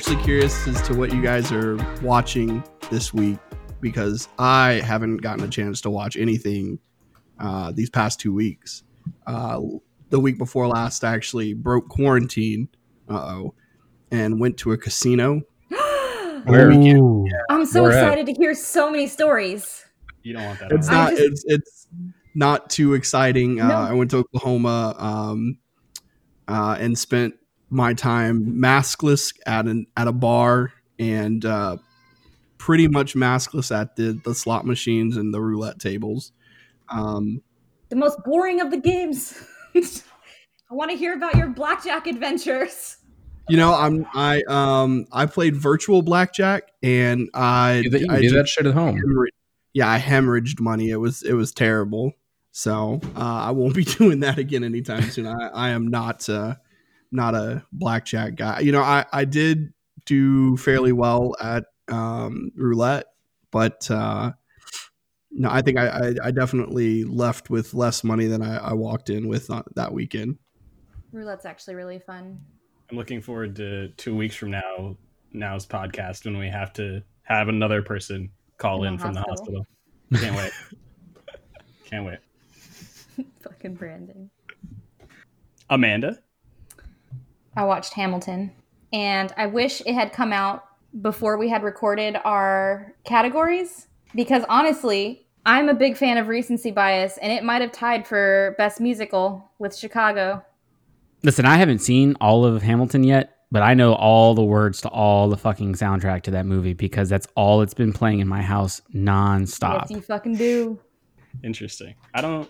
So I'm actually curious as to what you guys are watching this week because I haven't gotten a chance to watch anything uh, these past two weeks. Uh, the week before last, I actually broke quarantine. Uh oh, and went to a casino. Where? Ooh. I'm so Where at? excited to hear so many stories. You don't want that. It's on. Not. just- it's it's not too exciting. Uh, No. I went to Oklahoma um, uh, and spent my time maskless at an at a bar and uh, pretty much maskless at the the slot machines and the roulette tables. Um, The most boring of the games. I want to hear about your blackjack adventures. you know, I'm I um I played virtual blackjack and I You, you I do that shit at home. hemorrhaged- yeah I hemorrhaged money. It was it was terrible. So uh, I won't be doing that again anytime soon. I, I am not uh, not a blackjack guy. You know, I I did do fairly well at um, roulette, but uh, no, I think I, I I definitely left with less money than I, I walked in with uh, that weekend. Roulette's actually really fun. I'm looking forward to two weeks from now. Now's podcast when we have to have another person call In in, the from hospital. the hospital. Can't wait. Can't wait. Fucking Brandon. Amanda. I watched Hamilton, and I wish it had come out before we had recorded our categories because honestly, I'm a big fan of recency bias, and it might have tied for best musical with Chicago. Listen, I haven't seen all of Hamilton yet, but I know all the words to all the fucking soundtrack to that movie because that's all it's been playing in my house nonstop. Yes, you fucking do. Interesting. I don't.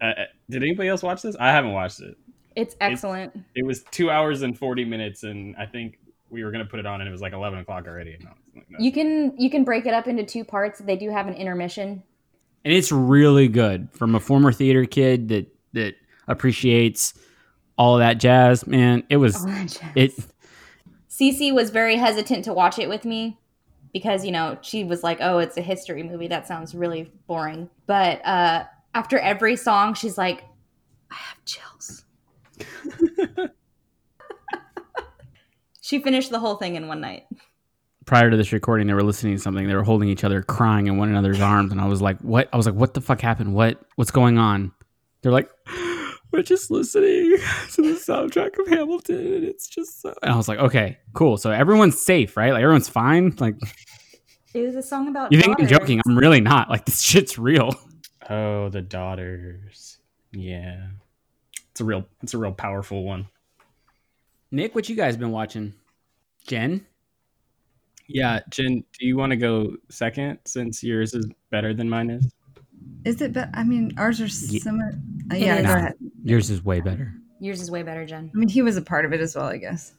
Uh, uh, did anybody else watch this? I haven't watched it. It's excellent. It was two hours and forty minutes, and I think we were gonna put it on, and it was like eleven o'clock already. No, no. You can you can break it up into two parts. They do have an intermission. and it's really good from a former theater kid that that appreciates all of that jazz. Man, it was Oh, it. Cece was very hesitant to watch it with me because you know she was like, "Oh, it's a history movie. That sounds really boring." But uh, after every song, she's like, "I have chills." she finished the whole thing in one night. Prior to this recording, they were listening to something. They were holding each other, crying in one another's arms, and I was like, "What?" I was like, "What the fuck happened? What? What's going on?" They're like, "We're just listening to the soundtrack of Hamilton, and it's just." So... And I was like, "Okay, cool. So everyone's safe, right? Like everyone's fine. Like It was a song about. you think I'm joking? I'm really not. Like this shit's real." Oh, the daughters. Yeah, it's a real. It's a real powerful one. Nick, what you guys been watching? Jen, Yeah, Jen, do you want to go second since yours is better than mine is? Is it? But I mean, ours are Ye- similar. Uh, yeah, go ahead. yours is way better. Yours is way better, Jen. I mean, he was a part of it as well, I guess.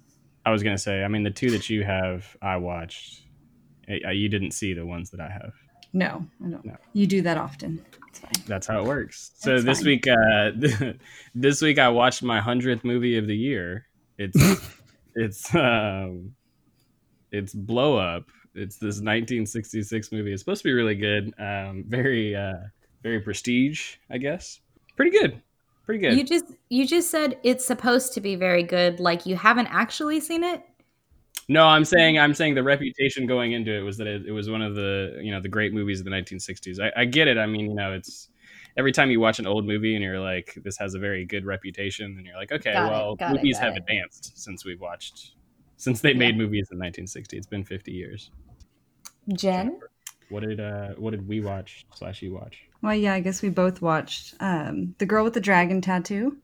I was gonna say. I mean, the two that you have, I watched. Uh, You didn't see the ones that I have. No, I don't. No. You do that often. That's how it works. So That's this fine. week, uh, this week I watched my hundredth movie of the year. It's it's um, it's Blow Up. It's this 1966 movie. It's supposed to be really good. Um, very uh, very prestige, I guess. Pretty good. Pretty good. You just you just said it's supposed to be very good. Like you haven't actually seen it. No, I'm saying I'm saying the reputation going into it was that it, it was one of the you know the great movies of the 1960s. I, I get it. I mean, you know, it's every time you watch an old movie and you're like, this has a very good reputation, and you're like, okay, Got well, it, movies got have it. advanced since we've watched since they made movies in 1960. It's been 50 years. Jen, What did uh what did we watch slash you watch? Well, yeah, I guess we both watched um, the girl with the dragon tattoo,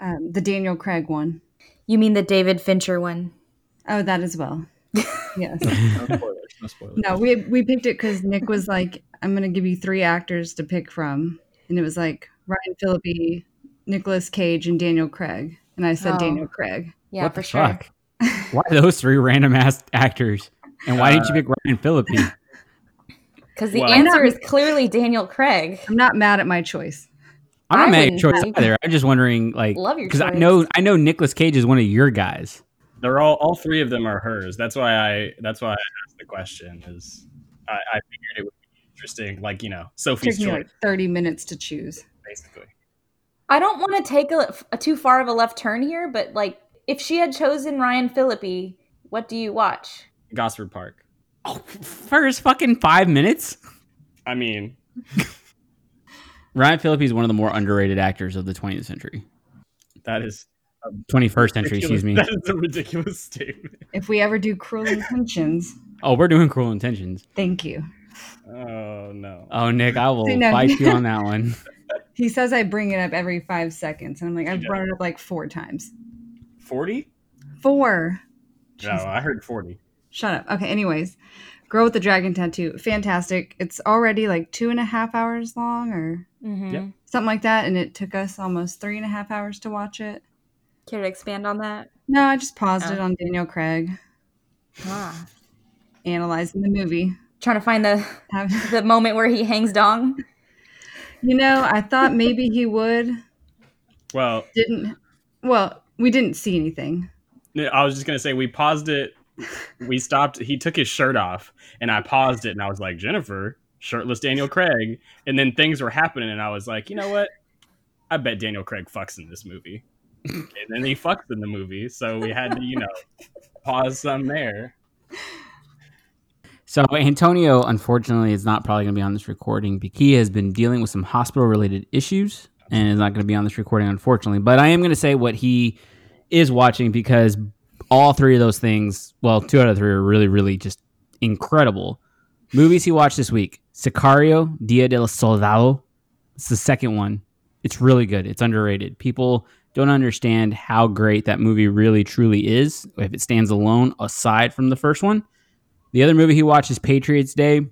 um, the Daniel Craig one. you mean the David Fincher one? Oh, that as well. yes. No spoilers. No spoilers. No, we we picked it because Nick was like, "I'm going to give you three actors to pick from," and it was like Ryan Phillippe, Nicolas Cage, and Daniel Craig. And I said Oh. Daniel Craig. Yeah, what for the sure. fuck? Why those three random ass actors? And why didn't you uh. pick Ryan Phillippe? Because the Well- answer is clearly Daniel Craig. I'm not mad at my choice. I'm not I mad at wouldn't your choice have- either. I'm just wondering, like, Love your because I know I know Nicolas Cage is one of your guys. They're all all three of them are hers. That's why I that's why I asked the question. Is I, I figured it would be interesting, like you know Sophie's took me choice, like 30 minutes to choose. basically. I don't want to take a, a too far of a left turn here, but like if she had chosen Ryan Phillippe, what do you watch? Gosford Park. Oh, first fucking five minutes. I mean, Ryan Phillippe is one of the more underrated actors of the 20th century, that is 21st century. Excuse me. That is a ridiculous statement. If we ever do Cruel Intentions, Oh, we're doing Cruel Intentions. thank you. Oh no. Oh, Nick, I will See, no. fight you on that one. He says I bring it up every five seconds, and I'm like, I've does. brought it up like four times. Forty? Four. No, I heard forty. Shut up. Okay, anyways. Girl with the Dragon Tattoo. Fantastic. It's already like two and a half hours long or Mm-hmm. Yep. something like that. And it took us almost three and a half hours to watch it. Care to expand on that? No, I just paused Oh. it on Daniel Craig, Ah. analyzing the movie. Trying to find the the moment where he hangs dong. You know, I thought maybe he would. Well, Didn't. Well, we didn't see anything. I was just gonna say we paused it. We stopped. He took his shirt off, and I paused it, and I was like, Jennifer, shirtless Daniel Craig, and then things were happening, and I was like, you know what? I bet Daniel Craig fucks in this movie, and then he fucks in the movie, so we had to, you know, pause some there. So Antonio, unfortunately, is not probably going to be on this recording because he has been dealing with some hospital-related issues and is not going to be on this recording, unfortunately. But I am going to say what he is watching because all three of those things, well, two out of three are really, really just incredible. Movies he watched this week: Sicario, Dia del Soldado. It's the second one. It's really good. It's underrated. People don't understand how great that movie really, truly is if it stands alone, aside from the first one. The other movie he watched is Patriots Day.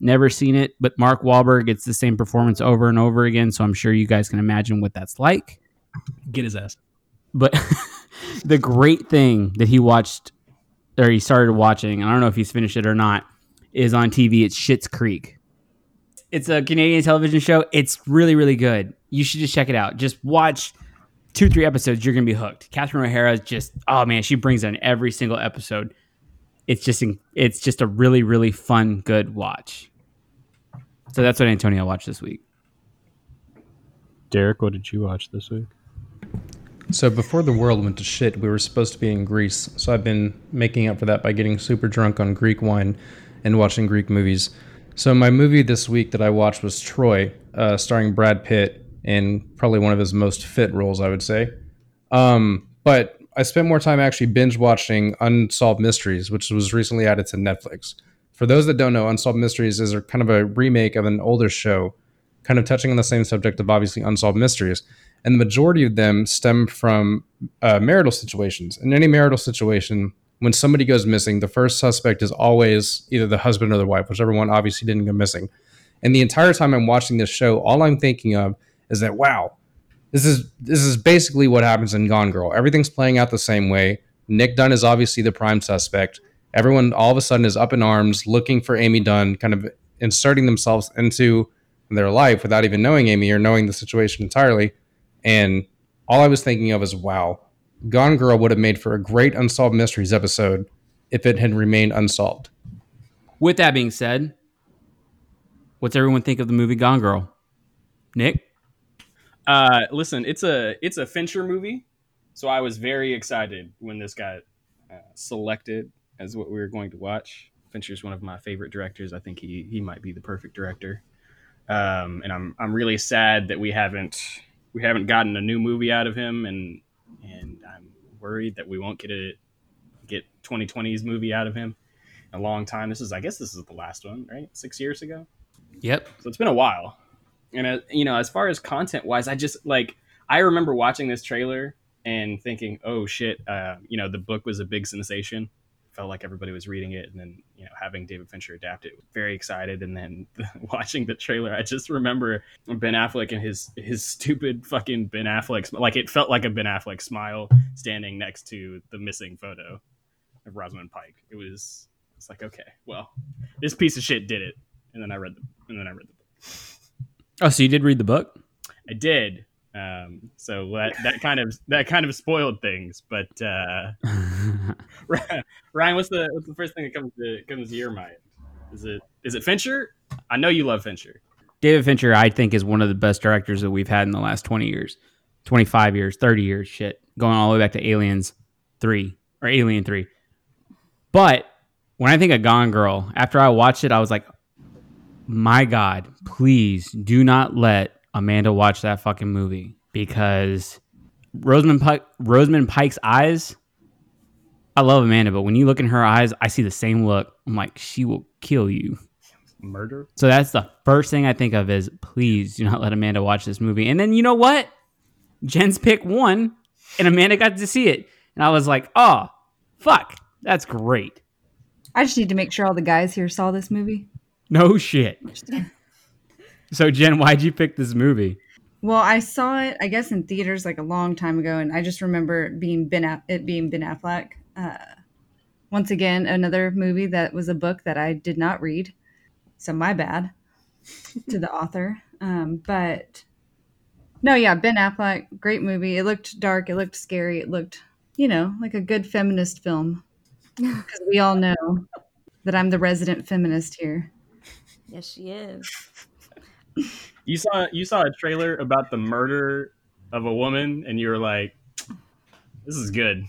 Never seen it, but Mark Wahlberg gets the same performance over and over again, so I'm sure you guys can imagine what that's like. Get his ass. But the great thing that he watched or he started watching, I don't know if he's finished it or not, is on TV. It's Schitt's Creek. It's a Canadian television show. It's really, really good. You should just check it out. Just watch two, three episodes. You're gonna be hooked. Catherine O'Hara is just oh man, she brings in every single episode. It's just it's just a really, really fun, good watch. So that's what Antonio watched this week. Derek, what did you watch this week? So before the world went to shit, we were supposed to be in Greece. So I've been making up for that by getting super drunk on Greek wine and watching Greek movies. So my movie this week that I watched was Troy, uh, starring Brad Pitt in probably one of his most fit roles, I would say. Um, but I spent more time actually binge watching Unsolved Mysteries, which was recently added to Netflix. For those that don't know, Unsolved Mysteries is a kind of a remake of an older show, kind of touching on the same subject of obviously unsolved mysteries and the majority of them stem from uh, marital situations. In any marital situation, when somebody goes missing, the first suspect is always either the husband or the wife, whichever one obviously didn't go missing. And the entire time I'm watching this show, all I'm thinking of is that wow, this is this is basically what happens in Gone Girl. Everything's playing out the same way. Nick Dunne is obviously the prime suspect. Everyone all of a sudden is up in arms, looking for Amy Dunne, kind of inserting themselves into their life without even knowing Amy or knowing the situation entirely. And all I was thinking of is, wow, Gone Girl would have made for a great Unsolved Mysteries episode if it had remained unsolved. With that being said, what's everyone think of the movie Gone Girl? Nick? Uh, listen, it's a it's a Fincher movie, so I was very excited when this got uh, selected as what we were going to watch. Fincher's one of my favorite directors. I think he he might be the perfect director. Um, and I'm I'm really sad that we haven't we haven't gotten a new movie out of him, and and I'm worried that we won't get a get 2020's movie out of him a long time. This is I guess this is the last one, right? Six years ago. Yep. So it's been a while. And uh, you know, as far as content wise, I just like I remember watching this trailer and thinking, "Oh shit!" Uh, you know, the book was a big sensation. Felt like everybody was reading it, and then you know, having David Fincher adapt it, very excited. And then watching the trailer, I just remember Ben Affleck and his his stupid fucking Ben Affleck, like it felt like a Ben Affleck smile standing next to the missing photo of Rosamund Pike. It was it's like, okay, well, this piece of shit did it. And then I read the and then I read the book. Oh, so you did read the book? I did. Um, so that, that kind of that kind of spoiled things. But uh, Ryan, what's the what's the first thing that comes to comes to your mind? Is it is it Fincher? I know you love Fincher. David Fincher, I think, is one of the best directors that we've had in the last 20 years, 25 years, 30 years, shit. Going all the way back to Aliens 3 or Alien 3. But when I think of Gone Girl, after I watched it, I was like, my God, please do not let Amanda watch that fucking movie because Rosamund Pike, Rosamund Pike's eyes. I love Amanda, but when you look in her eyes, I see the same look. I'm like, she will kill you. Murder. So that's the first thing I think of is please do not let Amanda watch this movie. And then you know what? Jen's pick won, and Amanda got to see it. And I was like, oh, fuck. That's great. I just need to make sure all the guys here saw this movie. No shit. So Jen, why'd you pick this movie? Well, I saw it, I guess, in theaters like a long time ago, and I just remember it being Ben Aff- it being Ben Affleck. Uh, once again, another movie that was a book that I did not read, so my bad to the author. Um, but no, yeah, Ben Affleck, great movie. It looked dark, it looked scary, it looked, you know, like a good feminist film. Because we all know that I'm the resident feminist here. Yes, she is. You saw you saw a trailer about the murder of a woman, and you were like, "This is good."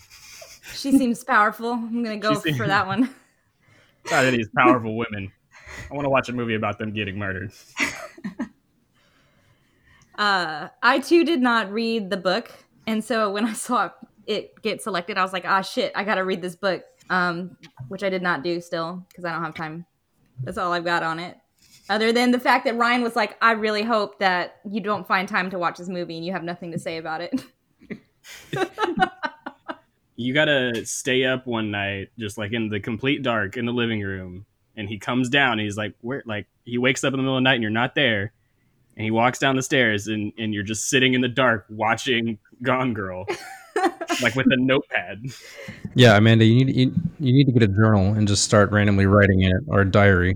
She seems powerful. I'm gonna go seems- for that one. Sorry these powerful women. I want to watch a movie about them getting murdered. Uh, I too did not read the book, and so when I saw it get selected, I was like, "Ah, shit! I gotta read this book." Um, which I did not do still because I don't have time. That's all I've got on it. Other than the fact that Ryan was like, "I really hope that you don't find time to watch this movie and you have nothing to say about it." You gotta stay up one night, just like in the complete dark in the living room, and he comes down. And he's like, "Where?" Like he wakes up in the middle of the night, and you're not there. And he walks down the stairs, and and you're just sitting in the dark watching Gone Girl, like with a notepad. Yeah, Amanda, you need you, you need to get a journal and just start randomly writing in it or a diary.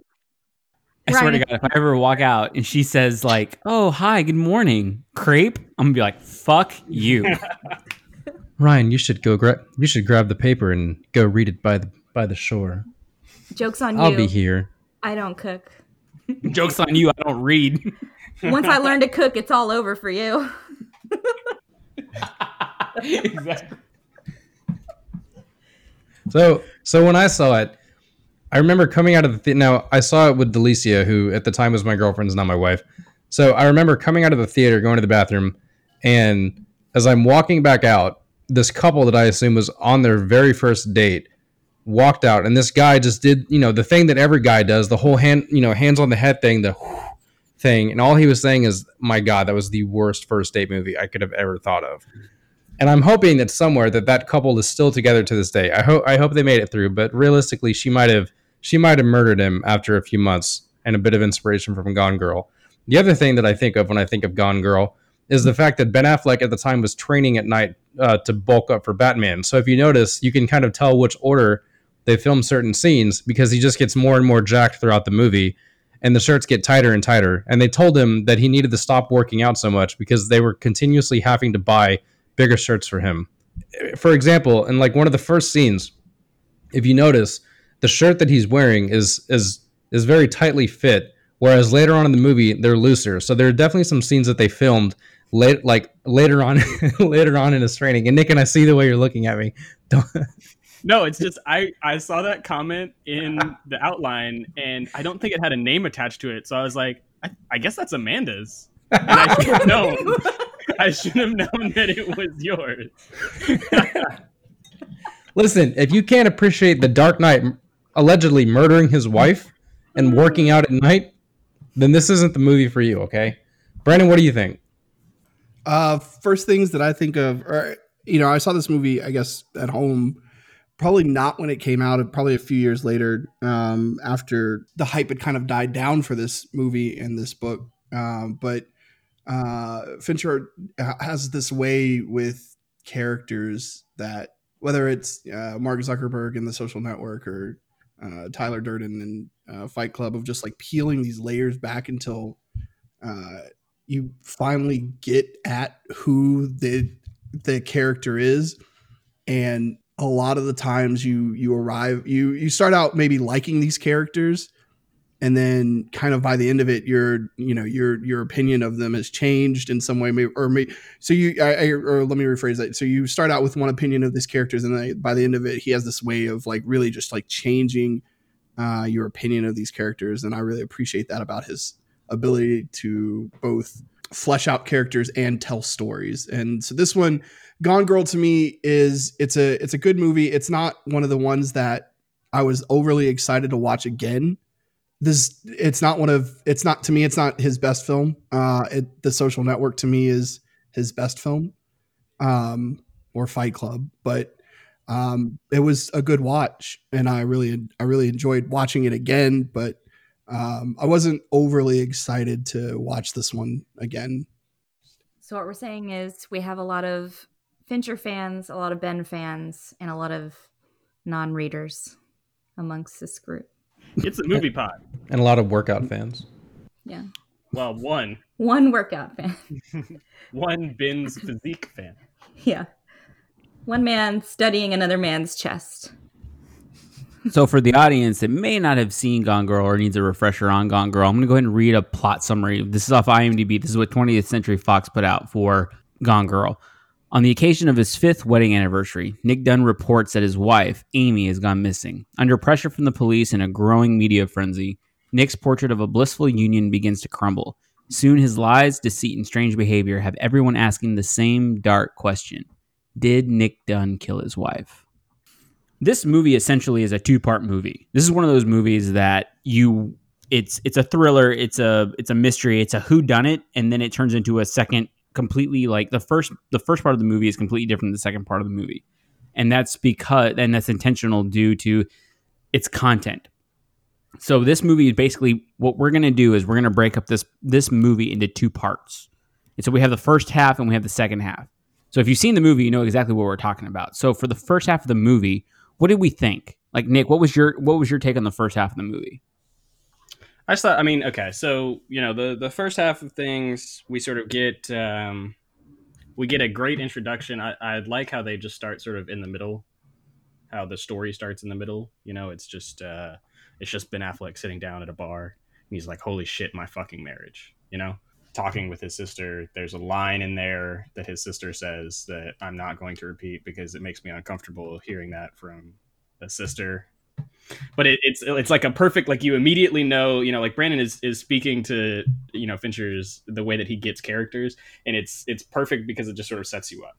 I swear to God, if I ever walk out and she says like, "Oh, hi, good morning, crepe," I'm gonna be like, "Fuck you." Ryan, you should go grab you should grab the paper and go read it by the by the shore. Jokes on you, I'll be here. I don't cook. Jokes on you. I don't read. Once I learn to cook, it's all over for you. exactly. So so when I saw it, I remember coming out of the theater. Now I saw it with Delicia, who at the time was my girlfriend, is not my wife. So I remember coming out of the theater, going to the bathroom, and as I'm walking back out, this couple that I assume was on their very first date walked out, and this guy just did you know the thing that every guy does, the whole hand you know hands on the head thing, the thing, and all he was saying is, "My God, that was the worst first date movie I could have ever thought of." and I'm hoping that somewhere that that couple is still together to this day. I hope I hope they made it through, but realistically, she might have she might have murdered him after a few months and a bit of inspiration from Gone Girl. The other thing that I think of when I think of Gone Girl is the fact that Ben Affleck at the time was training at night uh, to bulk up for Batman. So if you notice, you can kind of tell which order they film certain scenes because he just gets more and more jacked throughout the movie and the shirts get tighter and tighter. And they told him that he needed to stop working out so much because they were continuously having to buy bigger shirts for him. For example, in like one of the first scenes, if you notice, the shirt that he's wearing is is is very tightly fit, whereas later on in the movie they're looser. So there are definitely some scenes that they filmed late like later on later on in his training. And Nick and I see the way you're looking at me. Don't, No, it's just I I saw that comment in the outline, and I don't think it had a name attached to it. So I was like, I, I guess that's Amanda's. And I should have known. I should have known that it was yours. Listen, if you can't appreciate the Dark Knight allegedly murdering his wife and working out at night, then this isn't the movie for you, okay? Brandon, what do you think? Uh, first things that I think of, or you know, I saw this movie, I guess, at home. Probably not when it came out. Probably a few years later, um, after the hype had kind of died down for this movie and this book. Um, but uh, Fincher has this way with characters that, whether it's uh, Mark Zuckerberg in The Social Network or uh, Tyler Durden and uh, Fight Club, of just like peeling these layers back until uh, you finally get at who the the character is. And a lot of the times you you arrive you you start out maybe liking these characters and then kind of by the end of it your you know your your opinion of them has changed in some way or may, so you I, I, or let me rephrase that. So you start out with one opinion of these characters and then by the end of it he has this way of like really just like changing uh, your opinion of these characters and i really appreciate that about his ability to both flesh out characters and tell stories. And so this one gone girl to me is it's a it's a good movie. It's not one of the ones that i was overly excited to watch again this it's not one of it's not to me it's not his best film uh it, the social network to me is his best film um or fight club but um it was a good watch and i really i really enjoyed watching it again but um i wasn't overly excited to watch this one again So what we're saying is we have a lot of Fincher fans, a lot of Ben fans, and a lot of non-readers amongst this group. It's a movie pod. and a lot of workout fans. Yeah. Well, one One workout fan. one Ben's physique fan. yeah. One man studying another man's chest. So for the audience that may not have seen Gone Girl or needs a refresher on Gone Girl, I'm going to go ahead and read a plot summary. This is off IMDb. This is what 20th Century Fox put out for Gone Girl. On the occasion of his fifth wedding anniversary, Nick Dunne reports that his wife, Amy, has gone missing. Under pressure from the police and a growing media frenzy, Nick's portrait of a blissful union begins to crumble. Soon his lies, deceit, and strange behavior have everyone asking the same dark question Did Nick Dunne kill his wife? this movie essentially is a two-part movie. This is one of those movies that you it's it's a thriller, it's a it's a mystery, it's a who done it and then it turns into a second completely like the first the first part of the movie is completely different than the second part of the movie. And that's because and that's intentional due to its content. So this movie is basically what we're going to do is we're going to break up this this movie into two parts. And so we have the first half and we have the second half. So if you've seen the movie, you know exactly what we're talking about. So for the first half of the movie, what did we think? Like Nick, what was your what was your take on the first half of the movie? I just thought, I mean, okay, so you know, the the first half of things, we sort of get um, we get a great introduction. I, I like how they just start sort of in the middle, how the story starts in the middle. You know, it's just uh, it's just Ben Affleck sitting down at a bar, and he's like, "Holy shit, my fucking marriage," you know, talking with his sister. There's a line in there that his sister says that I'm not going to repeat because it makes me uncomfortable hearing that from a sister but it, it's it's like a perfect like you immediately know you know like Brandon is is speaking to you know Fincher's the way that he gets characters and it's it's perfect because it just sort of sets you up.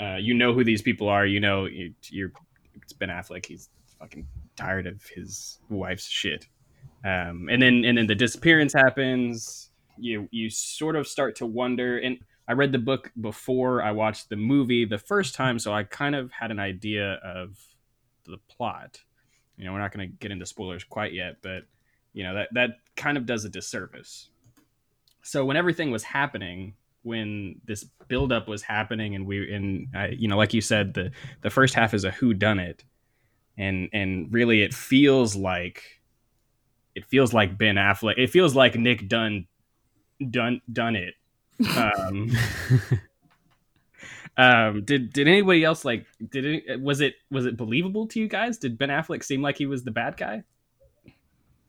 Uh, you know who these people are. You know you, you're it's Ben Affleck. He's fucking tired of his wife's shit. Um, and then and then the disappearance happens. You you sort of start to wonder. And I read the book before I watched the movie the first time, so I kind of had an idea of the plot you know we're not going to get into spoilers quite yet but you know that that kind of does a disservice. So when everything was happening when this buildup was happening and we and you know like you said the the first half is a who done it and and really it feels like it feels like ben affleck it feels like nick dunne done done it um um, did did anybody else like? Did it was it was it believable to you guys? Did Ben Affleck seem like he was the bad guy?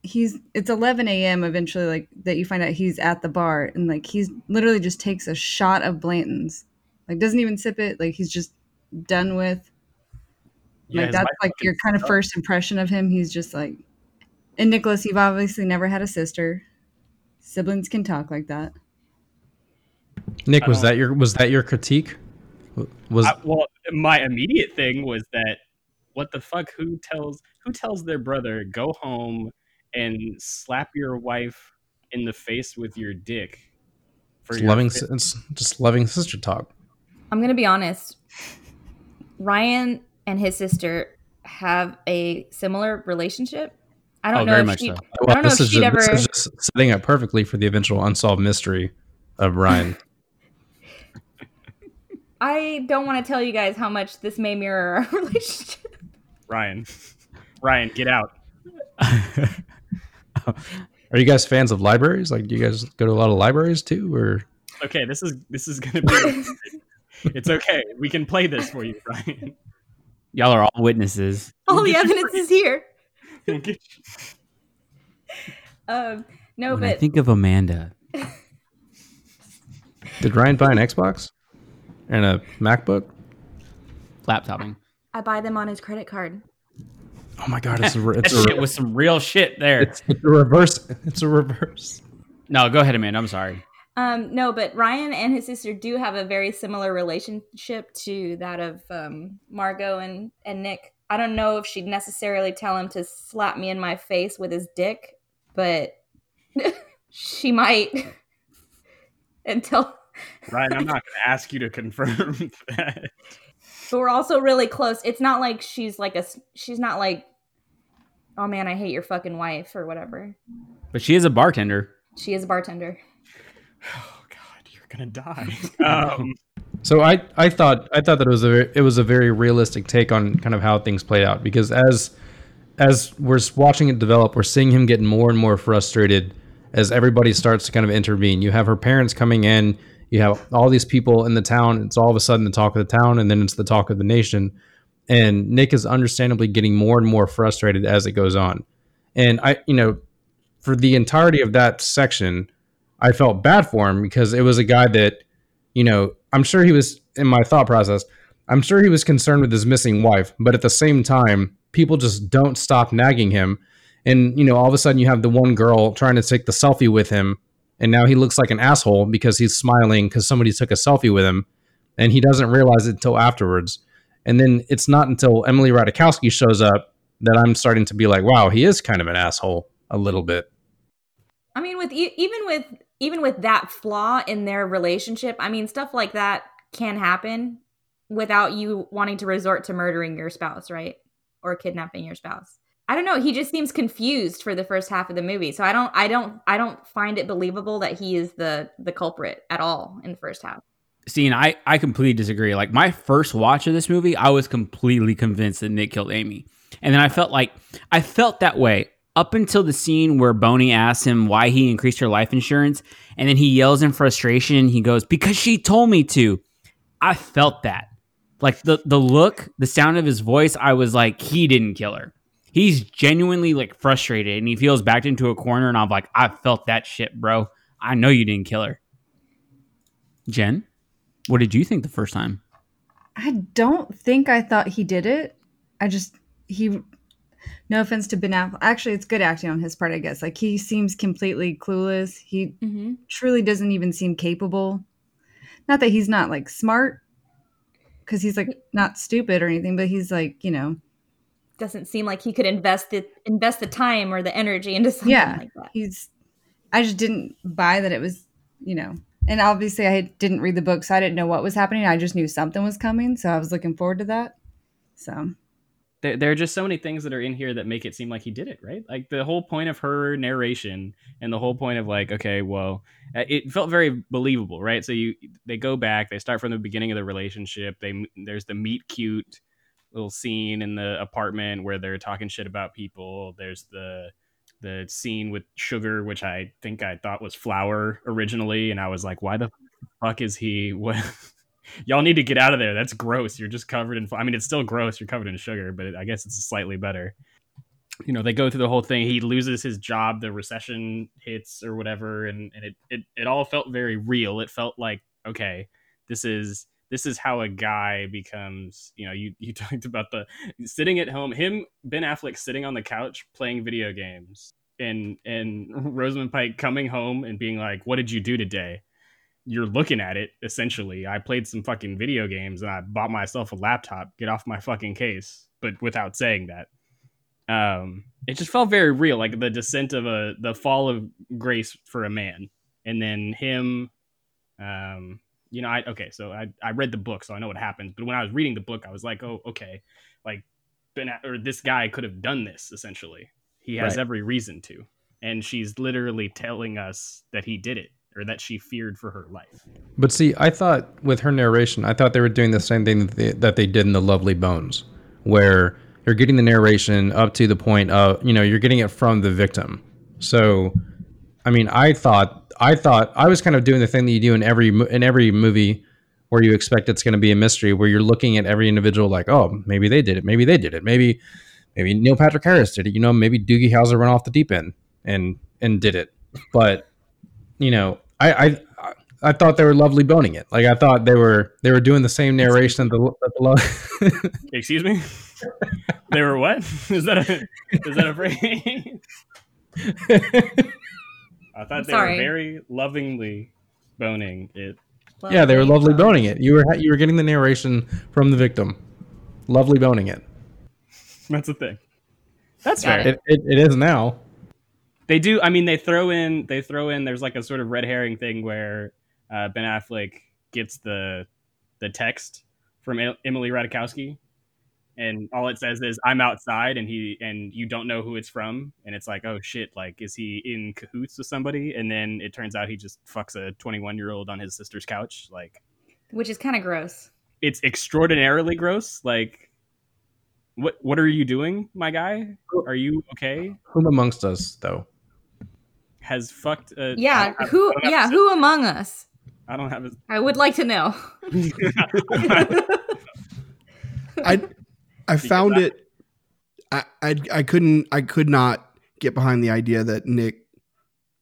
He's it's 11 a.m. eventually, like that you find out he's at the bar and like he's literally just takes a shot of Blanton's, like doesn't even sip it, like he's just done with. Yeah, like his that's like your kind of first impression of him. He's just like, and Nicholas, you've obviously never had a sister. Siblings can talk like that. Nick, was that your was that your critique? W- Was I, well, my immediate thing was that what the fuck? Who tells who tells their brother go home and slap your wife in the face with your dick for just your loving it's just loving sister talk? I'm gonna be honest. Ryan and his sister have a similar relationship. I don't Oh, know very if much she. so. I don't know if is she'd just, ever. this is just setting up perfectly for the eventual unsolved mystery of Ryan. I don't want to tell you guys how much this may mirror our relationship. Ryan. Ryan, get out. Are you guys fans of libraries? Like, do you guys go to a lot of libraries too, or Okay, this is this is gonna be. it's okay. We can play this for you, Ryan. Y'all are all witnesses. All the evidence is here. We'll um, no, when I but think of Amanda, Did Ryan buy an Xbox and a MacBook? laptoping. I buy them on his credit card. Oh my god, it's a, That a, shit was some real shit there. it's, it's a reverse. It's a reverse. No, go ahead, Amanda. I'm sorry. Um, no, but Ryan and his sister do have a very similar relationship to that of um, Margot and, and Nick. I don't know if she'd necessarily tell him to slap me in my face with his dick, but she might. Until, Ryan, I'm not going to ask you to confirm that. but we're also really close. It's not like she's like a She's not like, oh man, I hate your fucking wife or whatever. But she is a bartender. She is a bartender. Oh God, you're gonna die. Um, So I, I thought I thought that it was a it was a very realistic take on kind of how things played out because as as we're watching it develop, we're seeing him getting more and more frustrated as everybody starts to kind of intervene. You have her parents coming in, you have all these people in the town. It's all of a sudden the talk of the town, and then it's the talk of the nation. And Nick is understandably getting more and more frustrated as it goes on. And I, you know, for the entirety of that section, I felt bad for him because it was a guy that, you know, I'm sure he was in my thought process. I'm sure he was concerned with his missing wife, but at the same time, people just don't stop nagging him. And, you know, all of a sudden you have the one girl trying to take the selfie with him, and now he looks like an asshole because he's smiling because somebody took a selfie with him, and he doesn't realize it until afterwards. And then it's not until Emily Ratajkowski shows up that I'm starting to be like, wow, he is kind of an asshole a little bit. I mean, with even with even with that flaw in their relationship, I mean, stuff like that can happen without you wanting to resort to murdering your spouse, right? Or kidnapping your spouse. I don't know. He just seems confused for the first half of the movie, so I don't, I don't, I don't find it believable that he is the the culprit at all in the first half. See, and I, I completely disagree. Like my first watch of this movie, I was completely convinced that Nick killed Amy. And then I felt like I felt that way up until the scene where Boney asks him why he increased her life insurance, and then he yells in frustration. He goes, "Because she told me to." I felt that, like the the look, the sound of his voice. I was like, he didn't kill her. He's genuinely like frustrated, and he feels backed into a corner. And I'm like, I felt that shit, bro. I know you didn't kill her. Jen, what did you think the first time? I don't think I thought he did it. I just he. No offense to Ben Affleck. Actually, it's good acting on his part, I guess. Like he seems completely clueless. He Mm-hmm. truly doesn't even seem capable. Not that he's not like smart, because he's like not stupid or anything, but he's like you know Doesn't seem like he could invest the invest the time or the energy into something Yeah. like that. he's. I just didn't buy that it was you know, and obviously I didn't read the book, so I didn't know what was happening. I just knew something was coming, so I was looking forward to that. So there, there are just so many things that are in here that make it seem like he did it, right? Like the whole point of her narration and the whole point of like, okay, well, uh, it felt very believable, right? So you they go back, they start from the beginning of the relationship. They there's the meet cute little scene in the apartment where they're talking shit about people. There's the the scene with sugar, which I think I thought was flour originally, and I was like, why the fuck is he? What? Y'all need to get out of there. That's gross. You're just covered in. I mean, it's still gross. You're covered in sugar, but I guess it's slightly better. You know, they go through the whole thing. He loses his job. The recession hits or whatever, and, and it, it it all felt very real. It felt like okay, this is this is how a guy becomes. You know, you you talked about the sitting at home. Him, Ben Affleck, sitting on the couch playing video games, and and Rosamund Pike coming home and being like, "What did you do today?" you're looking at it essentially. I played some fucking video games and I bought myself a laptop. Get off my fucking case, but without saying that. Um, it just felt very real, like the descent of a the fall of grace for a man, and then him. Um, you know, I okay, so I I read the book, so I know what happens. But when I was reading the book, I was like, oh, okay, like Ben or this guy could have done this. Essentially, he has Right. every reason to, and she's literally telling us that he did it or that she feared for her life. But see, I thought with her narration, I thought they were doing the same thing that they, that they did in the Lovely Bones, where you're getting the narration up to the point of, you know, you're getting it from the victim. So, I mean, I thought, I thought I was kind of doing the thing that you do in every in every movie where you expect it's going to be a mystery, where you're looking at every individual like, oh, maybe they did it, maybe they did it, maybe, maybe Neil Patrick Harris did it, you know, maybe Doogie Howser went off the deep end. and and did it. But you know, I I I thought they were lovely boning it. Like I thought they were they were doing the same narration the, the lo- Excuse me. they were what? Is that a is that a phrase? I thought they sorry. were very lovingly boning it. yeah, they were lovely boning it. You were you were getting the narration from the victim, lovely boning it. That's the thing. That's Got fair. It, it, it is now. They do. I mean, they throw in. They throw in. There's like a sort of red herring thing where uh, Ben Affleck gets the the text from Emily Ratajkowski, and all it says is "I'm outside," and he and you don't know who it's from, and it's like, oh shit, like is he in cahoots with somebody? And then it turns out he just fucks a 21 year old on his sister's couch. Like which is kind of gross. it's extraordinarily gross. Like. What what are you doing, my guy? Are you okay? Whom amongst us, though? Has fucked. A, Yeah, I don't who? I Yeah, who among us? I don't have a I would like to know. I I found I- it. I, I I couldn't I could not get behind the idea that Nick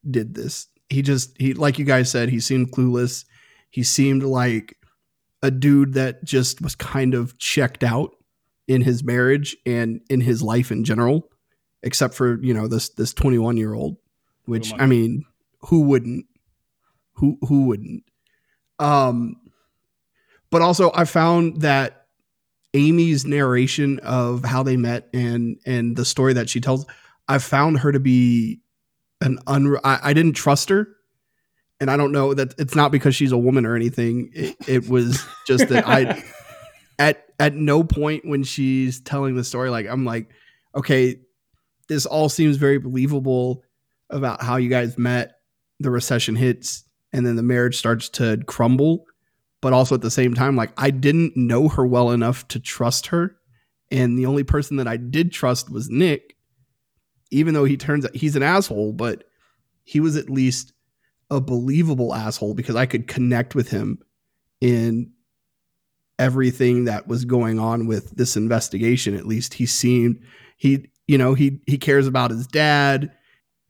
did this. He just he like you guys said he seemed clueless. He seemed like a dude that just was kind of checked out in his marriage and in his life in general, except for you know this this twenty one year old, which I mean, who wouldn't? Who who wouldn't? Um, but also I found that Amy's narration of how they met and and the story that she tells, I found her to be an un. I, I didn't trust her, and I don't know that it's not because she's a woman or anything. It, it was just that I at at no point when she's telling the story, like I'm like, okay, this all seems very believable about how you guys met. The recession hits, and then the marriage starts to crumble but also at the same time like i didn't know her well enough to trust her. And the only person that i did trust was nick even though he turns out he's an asshole but he was at least a believable asshole because i could connect with him in everything that was going on with this investigation. At least he seemed he you know he he cares about his dad.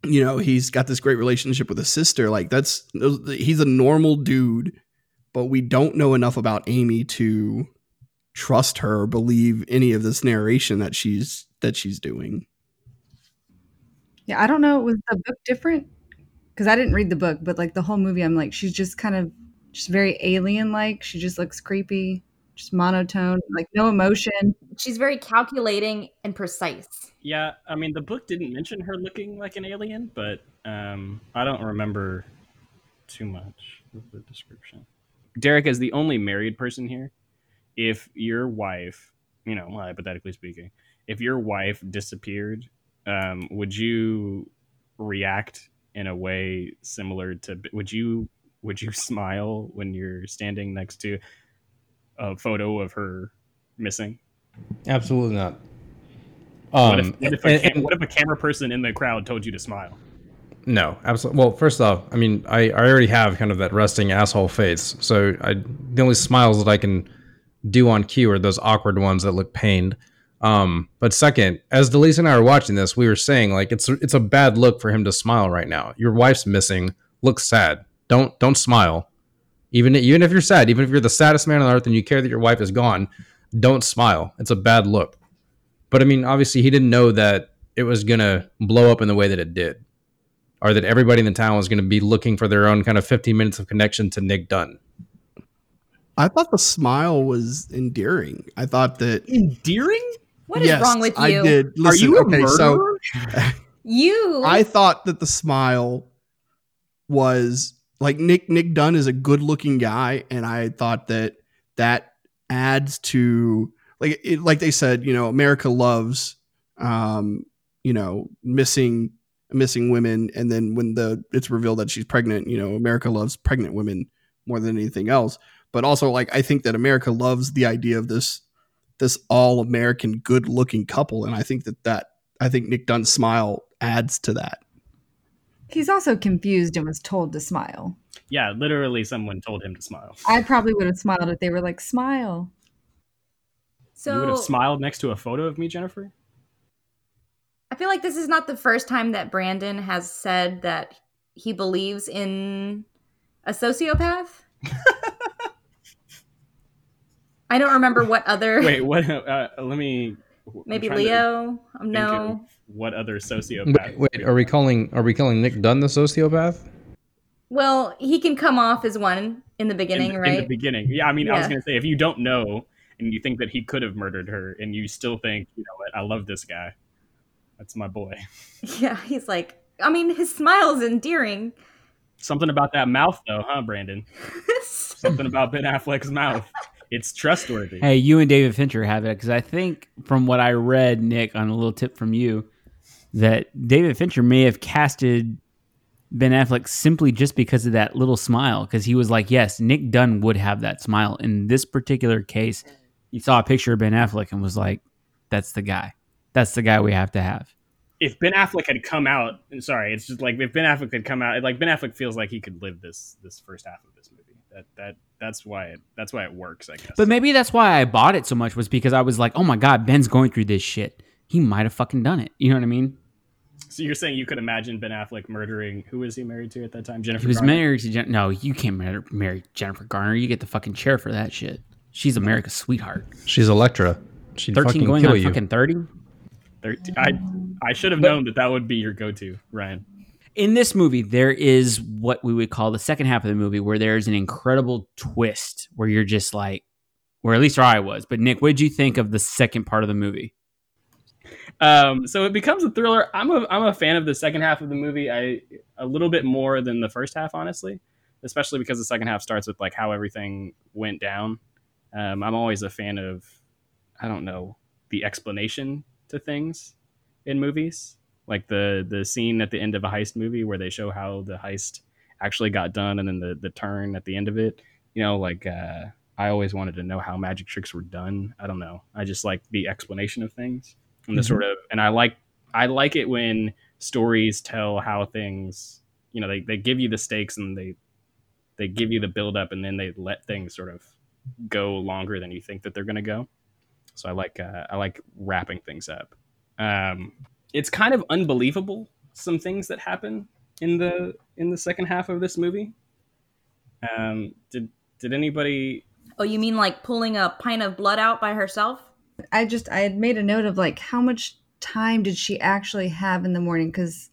You know he's got this great relationship with his sister. Like that's he's a normal dude but we don't know enough about Amy to trust her or believe any of this narration that she's that she's doing. Yeah, I don't know. Was the book different? Because I didn't read the book, but like the whole movie, I'm like, she's just kind of just very alien like. She just looks creepy, just monotone, like no emotion. She's very calculating and precise. Yeah, I mean, the book didn't mention her looking like an alien, but um, I don't remember too much of the description. Derek, as the only married person here, if your wife, you know, hypothetically speaking, if your wife disappeared, um, would you react in a way similar to? Would you would you smile when you're standing next to a photo of her missing? Absolutely not. What Um, if, what, if and- cam- and- what if a camera person in the crowd told you to smile? No, absolutely. Well, first off, I mean, I, I already have kind of that resting asshole face. So I the only smiles that I can do on cue are those awkward ones that look pained. Um, but second, as Delise and I were watching this, we were saying like it's it's a bad look for him to smile right now. Your wife's missing. Look sad. Don't don't smile. Even even if you're sad, even if you're the saddest man on earth and you care that your wife is gone, don't smile. It's a bad look. But I mean, obviously, he didn't know that it was gonna blow up in the way that it did or that everybody in the town was going to be looking for their own kind of 15 minutes of connection to Nick Dunne. I thought the smile was endearing. I thought that Endearing? What is yes, wrong with you? I you? did. Listen, Are you a okay, murderer? so You I thought that the smile was like Nick Nick Dunne is a good looking guy, and I thought that that adds to like it, like they said, you know, America loves um, you know, missing missing women, and then when the it's revealed that she's pregnant, you know, America loves pregnant women more than anything else. But also, like I think that America loves the idea of this this all American good looking couple, and I think that that I think Nick Dunne's smile adds to that. He's also confused and was told to smile. Yeah, literally, someone told him to smile. I probably would have smiled if they were like, smile. So, you would have smiled next to a photo of me, Jennifer. I feel like this is not the first time that Brandon has said that he believes in a sociopath. I don't remember what other. Wait, what? Uh, let me. Maybe Leo. Um, think no. What other sociopath? Wait, wait, are we calling are we calling Nick Dunne the sociopath? Well, he can come off as one in the beginning, in, the- right? In the beginning, yeah. I mean, I was gonna say if you don't know and you think that he could have murdered her, and you still think, you know what, I love this guy. That's my boy. yeah, he's like. I mean, his smile's endearing. Something about that mouth, though, huh, Brandon? Something about Ben Affleck's mouth. It's trustworthy. Hey, you and David Fincher have it because I think from what I read, Nick, on a little tip from you, that David Fincher may have casted Ben Affleck simply just because of that little smile. Because he was like, "Yes, Nick Dunne would have that smile." In this particular case, he saw a picture of Ben Affleck and was like, "That's the guy. That's the guy we have to have." if Ben Affleck had come out, and sorry, it's just like if Ben Affleck had come out, like Ben Affleck feels like he could live this this first half of this movie. That that that's why it that's why it works, I guess. But maybe that's why I bought it so much was because I was like, "Oh my god, Ben's going through this shit. He might have fucking done it." You know what I mean? so you're saying you could imagine Ben Affleck murdering who was he married to at that time? Jennifer. He was Garner? married to Jen- no, you can't marry, marry Jennifer Garner. You get the fucking chair for that shit. She's America's sweetheart. She's Elektra. She'd Thirteen fucking going kill on you. fucking thirty. 13 I I should have But- known that that would be your go-to, Ryan. In this movie, there is what we would call the second half of the movie, where there's an incredible twist, where you're just like, where at least where I was. But Nick, what did you think of the second part of the movie? Um, so it becomes a thriller. I'm a I'm a fan of the second half of the movie. I a little bit more than the first half, honestly, especially because the second half starts with like how everything went down. Um, I'm always a fan of I don't know the explanation to things in movies, like the the scene at the end of a heist movie where they show how the heist actually got done, and then the the turn at the end of it. You know, like uh, I always wanted to know how magic tricks were done. I don't know. I just like the explanation of things and the Mhm. sort of and I like I like it when stories tell how things you know they, they give you the stakes and they they give you the build up and then they let things sort of go longer than you think that they're going to go. So I like uh, I like wrapping things up. Um, it's kind of unbelievable some things that happen in the in the second half of this movie. Um, did did anybody Oh, you mean like pulling a pint of blood out by herself? I just I had made a note of like how much time did she actually have in the morning because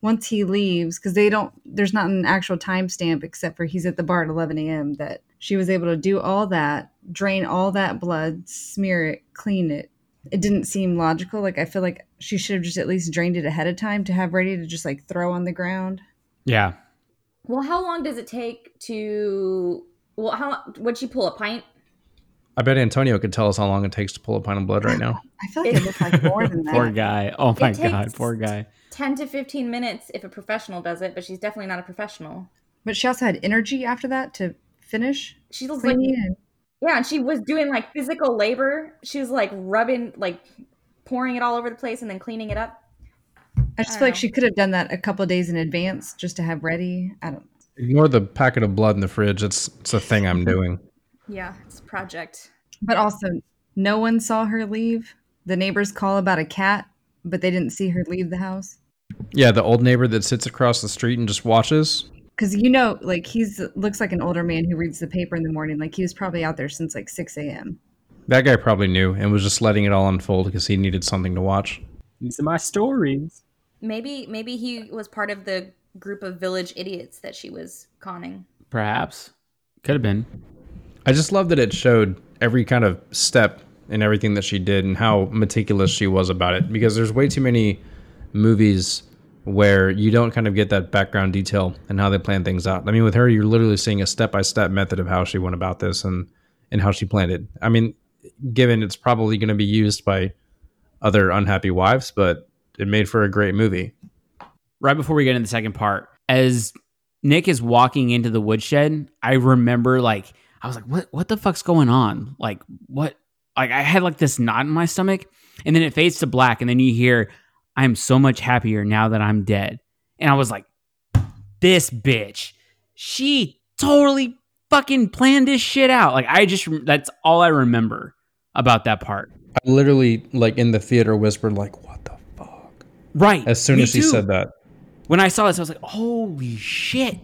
once he leaves because they don't there's not an actual timestamp except for he's at the bar at 11 a.m that she was able to do all that drain all that blood smear it clean it it didn't seem logical like i feel like she should have just at least drained it ahead of time to have ready to just like throw on the ground Yeah, Well, how long does it take to? Well, how would she pull a pint? I bet Antonio could tell us how long it takes to pull a pint of blood right now. i feel like it looked like more than that. poor guy. Oh my It god, poor guy. Ten to fifteen minutes if a professional does it, but she's definitely not a professional. but she also had energy after that to finish She was like, cleaning and yeah, and she was doing like physical labor. She was like rubbing, like pouring it all over the place and then cleaning it up. I just I feel like know. she could have done that a couple days in advance just to have ready. I don't. Ignore the packet of blood in the fridge. It's it's a thing I'm doing. Yeah, it's a project. But also, no one saw her leave. The neighbors call about a cat, but they didn't see her leave the house. Yeah, the old neighbor that sits across the street and just watches. Because you know, like he's looks like an older man who reads the paper in the morning. Like he was probably out there since like six a.m. That guy probably knew and was just letting it all unfold because he needed something to watch. these are my stories? Maybe, maybe he was part of the group of village idiots that she was conning. Perhaps could have been. I just love that it showed every kind of step and everything that she did and how meticulous she was about it because there's way too many movies where you don't kind of get that background detail and how they plan things out. I mean, with her, you're literally seeing a step by step method of how she went about this and and how she planned it. I mean, given it's probably going to be used by other unhappy wives, but it made for a great movie. right before we get into the second part, as Nick is walking into the woodshed, I remember like I was like, "What? What the fuck's going on? Like what? Like I had like this knot in my stomach, and then it fades to black, and then you hear, "I'm so much happier now that I'm dead," and I was like, "This bitch, she totally fucking planned this shit out." Like I just that's all I remember about that part. I literally like in the theater whispered like, "What the fuck?" Right. As soon me as she too. said that, When I saw this, I was like, holy shit.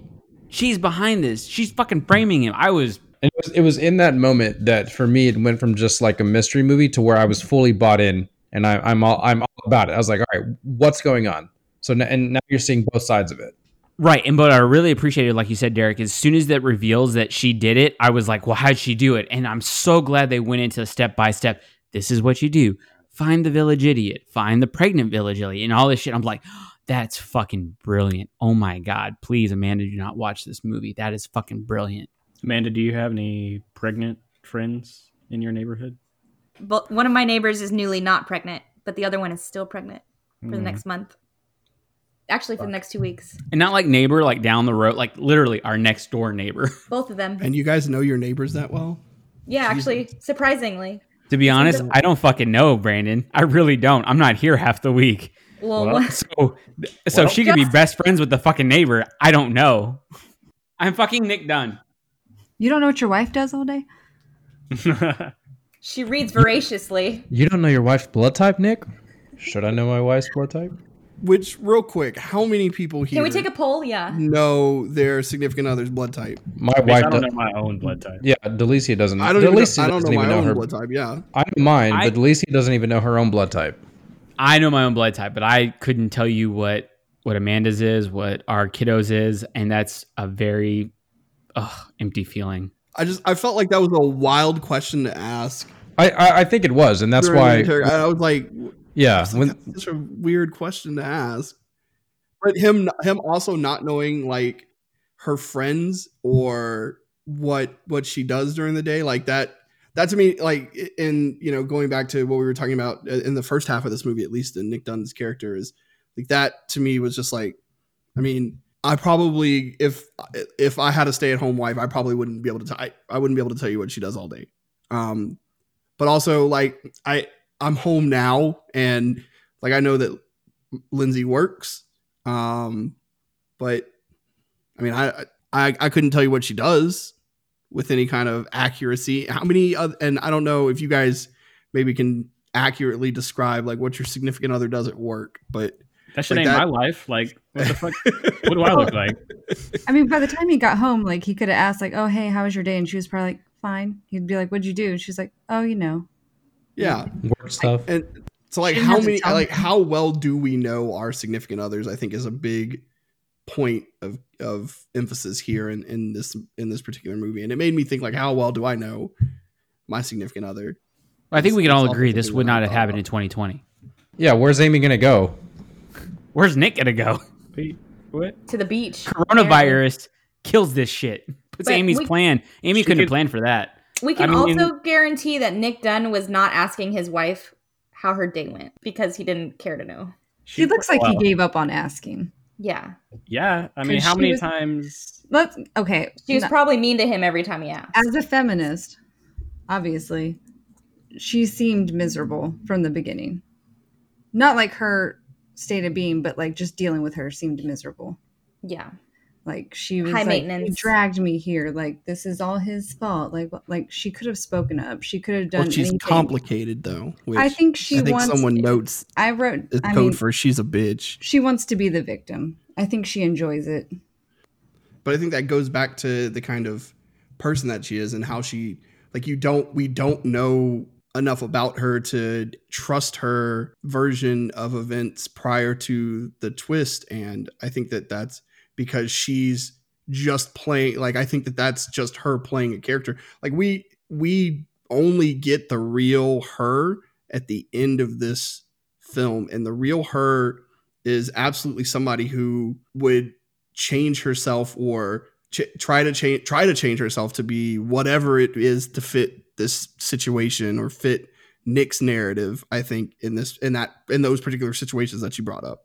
She's behind this. She's fucking framing him. I was And it was, it was in that moment that for me it went from just like a mystery movie to where I was fully bought in and I, I'm all I'm all about it. I was like, all right, what's going on? So n- and now you're seeing both sides of it. Right. And but I really appreciated, like you said, Derek, as soon as that reveals that she did it, I was like, well, how'd she do it? And I'm so glad they went into step by step. This is what you do. Find the village idiot, find the pregnant village idiot, and all this shit. I'm like, oh, that's fucking brilliant. Oh my God. Please, Amanda, do not watch this movie. That is fucking brilliant. Amanda, do you have any pregnant friends in your neighborhood? But one of my neighbors is newly not pregnant, but the other one is still pregnant for the Hmm. next month. Actually, for the next two weeks. And not like neighbor, like down the road, like literally our next door neighbor. Both of them. And you guys know your neighbors that well? Yeah, actually, surprisingly. to be honest, I don't fucking know, Brandon. I really don't. I'm not here half the week. Well, Well, So, so Well- she could be best friends with the fucking neighbor. I don't know. I'm fucking Nick Dunne. You don't know what your wife does all day? she reads voraciously. You don't know your wife's blood type, Nick? Should I know my wife's blood type? Which, real quick, how many people here Can we take a poll? Yeah. know their significant other's blood type? My I wife don't does. know my own blood type. Yeah, Delicia doesn't. I don't even know, Delicia I don't doesn't know my even own her. blood type. Yeah. I know mine, I- but Delicia doesn't even know her own blood type. I know my own blood type, but I couldn't tell you what what Amanda's is, what our kiddos is, and that's a very ugh, empty feeling. I just I felt like that was a wild question to ask. I I, I think it was, and that's why. I was like, Yeah, It's like, when such a weird question to ask. But him him also not knowing like her friends or what what she does during the day like that that to me like in you know going back to what we were talking about uh, in the first half of this movie at least in Nick Dunne's character is like that to me was just like I mean I probably if if I had a stay at home wife I probably wouldn't be able to t- I, I wouldn't be able to tell you what she does all day um but also like I I'm home now and like I know that Lindsay works. Um but I mean I I I couldn't tell you what she does with any kind of accuracy. How many other, and I don't know if you guys maybe can accurately describe like what your significant other does at work, but That shit Like ain't that- my life. Like, what the fuck? what do I look like? I mean, by the time he got home, like he could have asked, like, "Oh, hey, how was your day?" And she was probably like, "Fine." He'd be like, "What'd you do?" And she's like, "Oh, you know." yeah. work stuff. And so like how many like me. how well do we know our significant others I think is a big point of of emphasis here in in this in this particular movie and it made me think like how well do I know my significant other I think we can all all agree this would not have happened in 2020. Yeah, where's Amy gonna go? Where's Nick gonna go? Wait, what? To the beach. Coronavirus kills this shit. Puts But Amy's we- plan. Amy couldn't have could- planned for that. We can I mean- also guarantee that Nick Dunne was not asking his wife how her day went because he didn't care to know. She looks like he gave up on asking. Yeah. Yeah, I mean, how many was- times? Let's okay. She was no- probably mean to him every time he asked. as a feminist, obviously, she seemed miserable from the beginning. Not like her state of being, but like just dealing with her seemed miserable. yeah. Like she was High like, he maintenance. dragged me here. Like this is all his fault. Like like she could have spoken up. She could have done. well, she's anything. complicated though which I think she I think wants. someone notes I wrote. is I code mean, for she's a bitch she wants to be the victim. I think she enjoys it. but I think that goes back to the kind of person that she is and how she like you don't we don't know enough about her to trust her version of events prior to the twist. And I think that that's because she's just playing like I think that that's just her playing a character. Like we we only get the real her at the end of this film. And the real her is absolutely somebody who would change herself or ch- try to change try to change herself to be whatever it is to fit this situation or fit Nick's narrative I think in this in that in those particular situations that you brought up.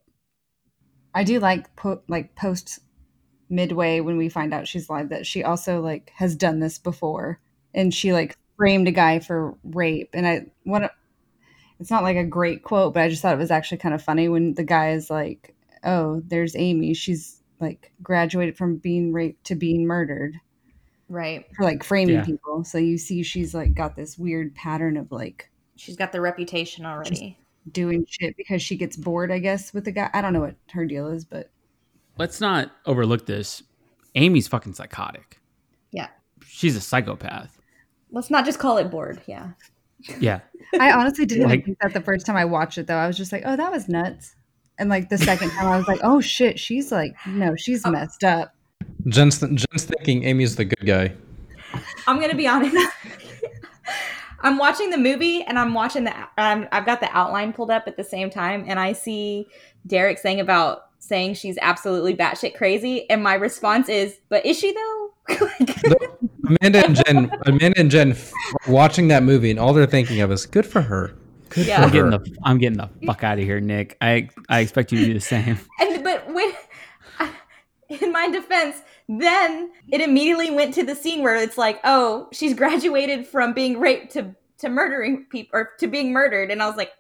I do like po- like post midway when we find out she's live that she also like has done this before. And she like framed a guy for rape. And I want it's not like a great quote but I just thought it was actually kind of funny when the guy is like oh there's Amy. She's like graduated from being raped to being murdered Right. for like framing Yeah. people so you see she's like got this weird pattern of like She's got the reputation already. doing shit because she gets bored, I guess, with the guy. I don't know what her deal is, but Let's not overlook this. Amy's fucking psychotic. Yeah. She's a psychopath. Let's not just call it bored. Yeah. Yeah. I honestly didn't Like- think that the first time I watched it though. I was just like, oh, that was nuts. And like the second time, I was like, oh shit, she's like, no, she's oh. messed up. Jen's, Jen's thinking Amy's the good guy. I'm gonna be honest. I'm watching the movie and I'm watching the. Um, I've got the outline pulled up at the same time, and I see Derek saying about saying she's absolutely batshit crazy, and my response is, "But is she though?" Amanda and Jen, Amanda and Jen, f- watching that movie, and all they're thinking of is good for her. Good Yeah. for I'm getting her. the I'm getting the fuck out of here, Nick. I I expect you to do the same. and but when, in my defense, then it immediately went to the scene where it's like, "Oh, she's graduated from being raped to to murdering people or to being murdered," and I was like,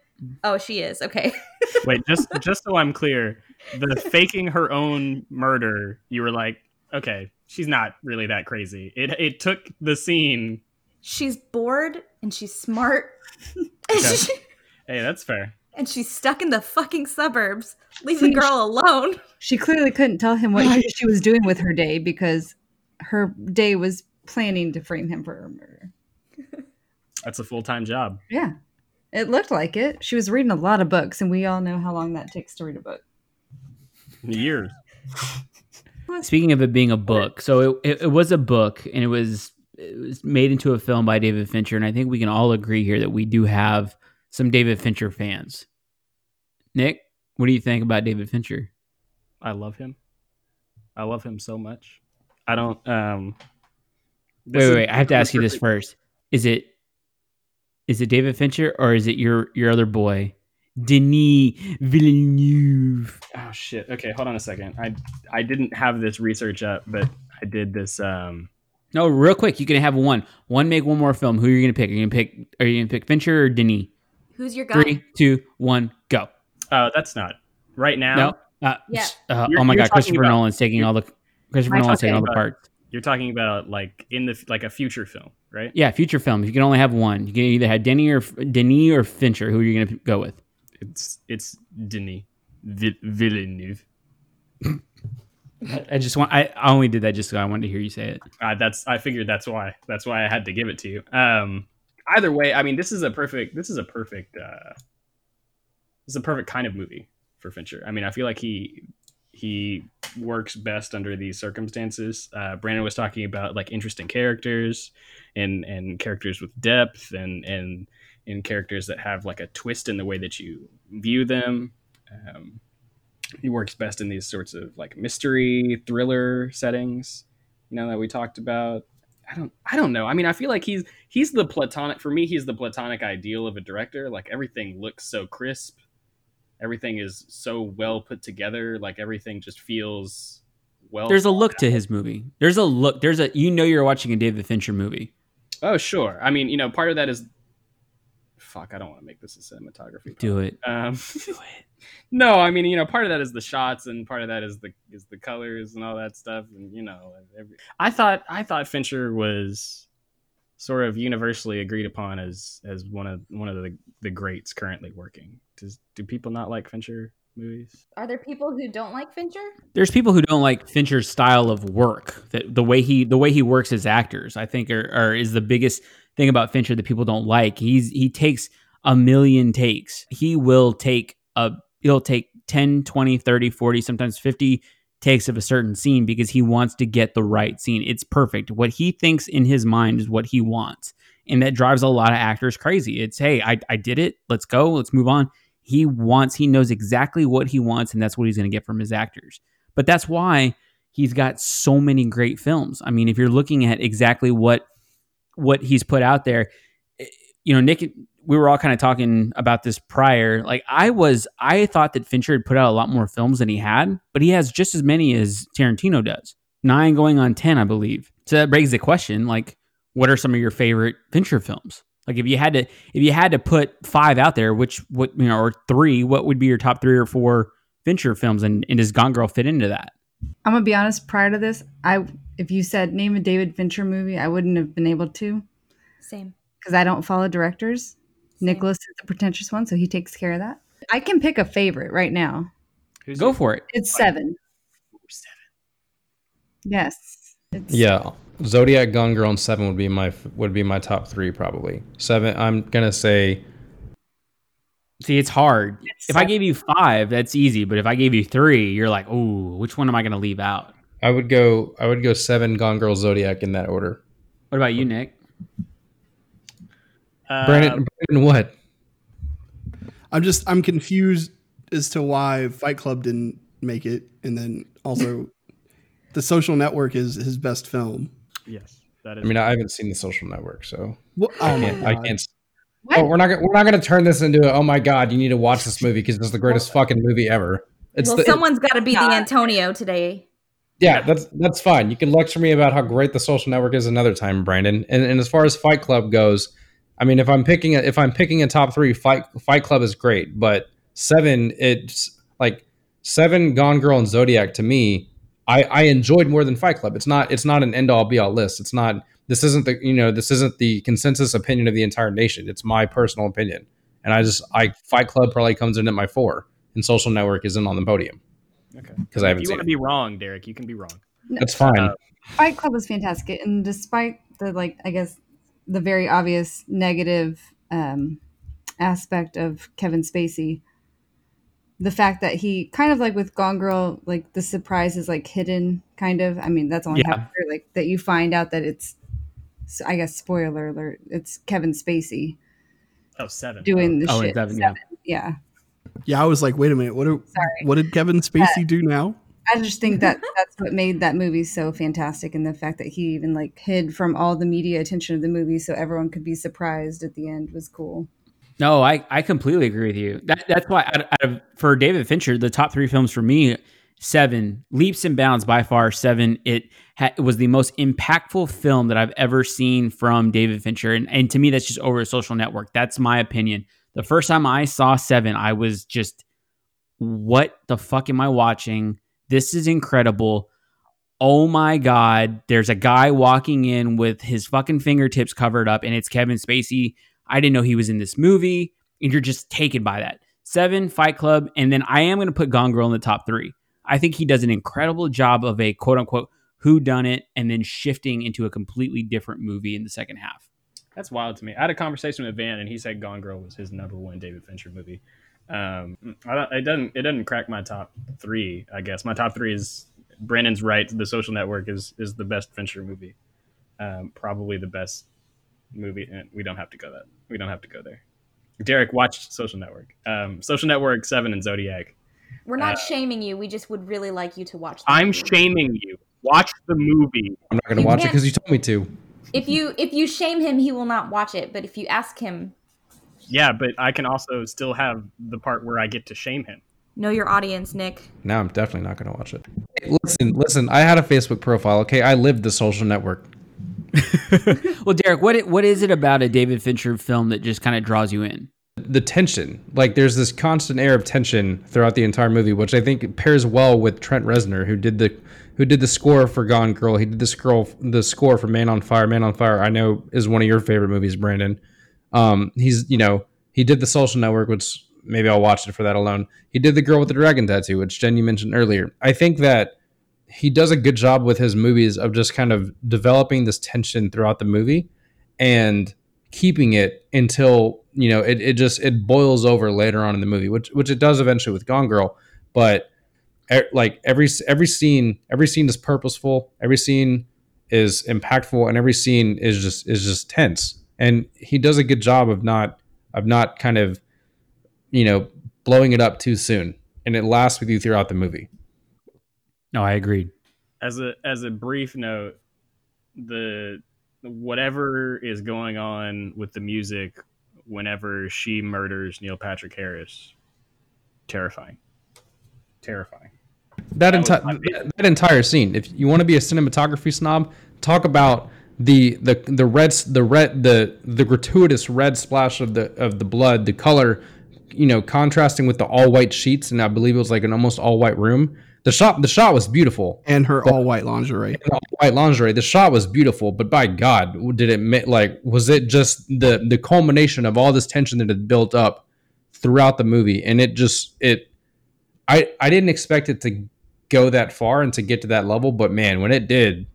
"Oh, she is okay." Wait, just just so I'm clear, the faking her own murder, you were like, okay, she's not really that crazy. It it took the scene. she's bored and she's smart. Okay. Hey, that's fair. And she's stuck in the fucking suburbs. Leave See, the girl alone. She clearly couldn't tell him what she, she was doing with her day because her day was planning to frame him for her murder. That's a full time job. Yeah. It looked like it. She was reading a lot of books, and we all know how long that takes to read a book. Years. Speaking of it being a book, so it, it, it was a book and it was it was made into a film by David Fincher, and I think we can all agree here that we do have some David Fincher fans. Nick, what do you think about David Fincher? I love him. I love him so much. I don't. um Wait, wait, wait. I have to ask you this first. Is it is it David Fincher or is it your your other boy, Denis Villeneuve? Oh shit. Okay, hold on a second. I I didn't have this research up, but I did this. um No, real quick, you can have one. One make one more film. Who are you gonna pick? Are you gonna pick are you gonna pick Fincher or Denis? Who's your guy? Three, two, one, go. Oh, that's not right now. No. Uh, Yeah. uh, oh my God, talking Christopher about- Nolan's taking all the Christopher I'm Nolan's taking all the parts. You're talking about like in the like a future film, right? Yeah, future film. You can only have one. You can either have Denny or Denis or Fincher. Who are you gonna go with? It's it's Denis Vi- Villeneuve. I- I just want. I, I only did that just so I wanted to hear you say it. Uh, that's I figured that's why that's why I had to give it to you. Um, either way, I mean, this is a perfect this is a perfect uh, this is a perfect kind of movie for Fincher. I mean, I feel like he he works best under these circumstances. Uh, Brandon was talking about like interesting characters and and characters with depth and and and characters that have like a twist in the way that you view them. Um, he works best in these sorts of like mystery thriller settings you know that we talked about i don't i don't know i mean i feel like he's he's the platonic for me he's the platonic ideal of a director like everything looks so crisp everything is so well put together like everything just feels well There's a look to his movie. There's a look. There's a. You know, you're watching a David Fincher movie. oh sure i mean you know part of that is fuck i don't want to make this a cinematography Do it. um Do it. no i mean you know part of that is the shots and part of that is the is the colors and all that stuff and you know every, i thought i thought fincher was sort of universally agreed upon as as one of one of the the greats currently working does do people not like fincher movies Are there people who don't like Fincher? There's people who don't like Fincher's style of work. That the way he the way he works as actors, I think, are, are is the biggest thing about Fincher that people don't like. He's he takes a million takes. He will take a he'll take 10, 20, 30, 40, sometimes 50 takes of a certain scene because he wants to get the right scene. It's perfect. What he thinks in his mind is what he wants. And that drives a lot of actors crazy. It's, hey, I, I did it. Let's go. Let's move on. He wants, he knows exactly what he wants, and that's what he's going to get from his actors. But that's why he's got so many great films. I mean, if you're looking at exactly what what he's put out there, eh, you know, Nick, we were all kind of talking about this prior. Like I was, I thought that Fincher had put out a lot more films than he had, but he has just as many as Tarantino does. Nine going on ten, I believe. So that begs the question: like, what are some of your favorite Fincher films? Like, if you had to, if you had to put five out there, which what you know, or three, what would be your top three or four Fincher films? And, and does Gone Girl fit into that? I'm gonna be honest. Prior to this, I if you said name a David Fincher movie, I wouldn't have been able to Same. because I don't follow directors. Nicholas is the pretentious one, so he takes care of that. I can pick a favorite right now. Who's Go your- for it. It's seven. Yes. It's, Yeah, Zodiac, Gone Girl, and Seven would be my would be my top three probably. Seven, I'm gonna say See, it's hard. It's if I gave you five, that's easy. But if I gave you three, you're like, oh, which one am I going to leave out? I would go I would go Seven, Gone Girl, Zodiac in that order. What about you, Nick? Uh, Brandon, Brandon, what? I'm just I'm confused as to why Fight Club didn't make it, and then also The Social Network is his best film. yes, that is. I mean, I haven't seen The Social Network, so What? I Oh my can't. I can't. What? Oh, we're not. gonna- We're not going to turn this into. A, oh my God! You need to watch this movie because it's the greatest fucking movie ever. It's well, the, someone's got to be the Antonio today. Yeah, that's that's fine. You can lecture me about how great the social network is another time, Brandon. And, and as far as Fight Club goes, I mean, if I'm picking a, if I'm picking a top three, Fight Fight Club is great, but seven, it's like seven, Gone Girl, and Zodiac to me, I I enjoyed more than Fight Club. It's not it's not an end all be all list. It's not this isn't the you know this isn't the consensus opinion of the entire nation. It's my personal opinion, and I just I Fight Club probably comes in at my four, and Social Network is in on the podium okay. because I haven't you want to be wrong, Derek, you can be wrong. That's fine. Uh, Fight Club was fantastic, and despite the like, I guess the very obvious negative um, aspect of Kevin Spacey, the fact that he kind of like with Gone Girl, like the surprise is like hidden, kind of. I mean, that's only Yeah. after like that you find out that it's, I guess spoiler alert, it's Kevin Spacey Oh, seven. doing the Oh, shit. it's Evan, yeah. yeah. Yeah, I was like, wait a minute, what? Do, Sorry. what did Kevin Spacey do now? I just think that that's what made that movie so fantastic, and the fact that he even like hid from all the media attention of the movie, so everyone could be surprised at the end was cool. No, I, I completely agree with you. That, that's why out of, out of, for David Fincher, the top three films for me, seven leaps and bounds by far. Seven, it, ha, it was the most impactful film that I've ever seen from David Fincher, and and to me, that's just over a social network. That's my opinion. The first time I saw Seven, I was just, what the fuck am I watching? This is incredible. Oh my God. There's a guy walking in with his fucking fingertips covered up, and it's Kevin Spacey. I didn't know he was in this movie. And you're just taken by that. Seven, Fight Club. And then I am going to put Gone Girl in the top three. I think he does an incredible job of a quote unquote who done it and then shifting into a completely different movie in the second half. That's wild to me. I had a conversation with Van, and he said Gone Girl was his number one David Fincher movie. Um, I don't, it doesn't it doesn't crack my top three. I guess my top three is Brandon's right. The Social Network is is the best Fincher movie. Um, probably the best movie. And we don't have to go that. We don't have to go there. Derek watched Social Network. Um, Social Network Seven and Zodiac. We're not Uh, shaming you. We just would really like you to watch. The I'm movie. shaming you. Watch the movie. I'm not going to watch it can't- because you told me to. If you if you shame him, he will not watch it. But if you ask him, Yeah, but I can also still have the part where I get to shame him. know your audience, Nick. Now I'm definitely not going to watch it. Hey, listen, listen. I had a Facebook profile. Okay, I lived the social network. Well, Derek, what it, what is it about a David Fincher film that just kind of draws you in? The tension, like there's this constant air of tension throughout the entire movie, which I think pairs well with Trent Reznor, who did the who did the score for Gone Girl. He did the scroll the score for Man on Fire. Man on Fire, I know is one of your favorite movies, Brandon. Um, he's you know he did the Social Network, which maybe I'll watch it for that alone. He did the Girl with the Dragon Tattoo, which Jen you mentioned earlier. I think that he does a good job with his movies of just kind of developing this tension throughout the movie and keeping it until you know it, it just it boils over later on in the movie which which it does eventually with gone girl but like every every scene every scene is purposeful every scene is impactful and every scene is just is just tense and he does a good job of not of not kind of you know blowing it up too soon and it lasts with you throughout the movie No, I agreed. as a as a brief note, the whatever is going on with the music whenever she murders Neil Patrick Harris, terrifying, terrifying. That, That entire that, that entire scene if you want to be a cinematography snob talk about the the the red the red the the gratuitous red splash of the of the blood the color you know contrasting with the all white sheets and i believe it was like an almost all white room The shot the shot was beautiful. and her all white lingerie. And the white lingerie. The shot was beautiful, but by God, did it ma- like was it just the the culmination of all this tension that had built up throughout the movie, and it just it. I I didn't expect it to go that far and to get to that level, but man, when it did,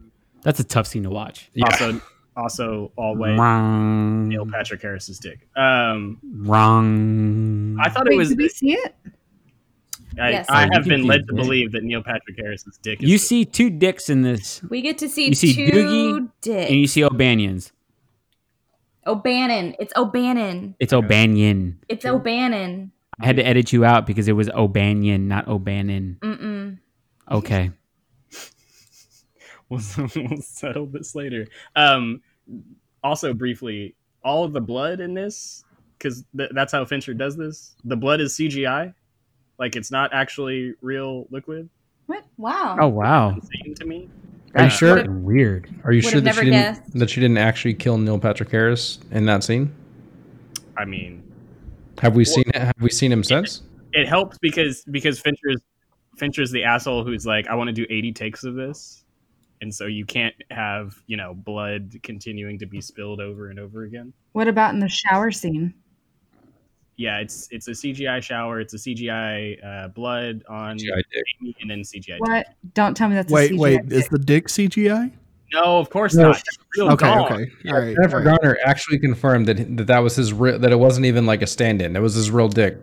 That's a tough scene to watch. yeah, Also, also all way Wrong. Neil Patrick Harris's dick. Um, Wrong. I thought it was. did we see it? I, Yes. I Oh, have been led to believe that Neil Patrick Harris's dick. Is You the- see two dicks in this, We get to see, You see two Doogie dicks. and you see O'Banion's. O'Bannon. It's O'Bannon. It's O'Banion. It's O'Bannon. I had to edit you out because it was O'Banion, not O'Bannon. Mm-mm. Okay. we'll, we'll settle this later. Um, also, briefly, all of the blood in this, because th- that's how Fincher does this. The blood is CGI, like it's not actually real liquid. What? Wow. Oh wow. Insane to me. Are you That's sure? fucking Weird. Are you sure that never she didn't that she didn't actually kill Neil Patrick Harris in that scene? I mean, Have we seen Have we seen him since? it helps because because Fincher's Fincher's the asshole who's like, I want to do 80 takes of this, and so you can't have you know blood continuing to be spilled over and over again. What about in the shower scene? Yeah, it's it's a CGI shower, it's a CGI uh, blood on CGI dick. Amy, and then CGI. What? Don't tell me that's a Wait, CGI wait, is the dick CGI? No, of course No. not. Real Okay, dog. okay, all right. Jennifer all right. Garner actually confirmed that that, that was his re- that it wasn't even like a stand-in. It was his real dick.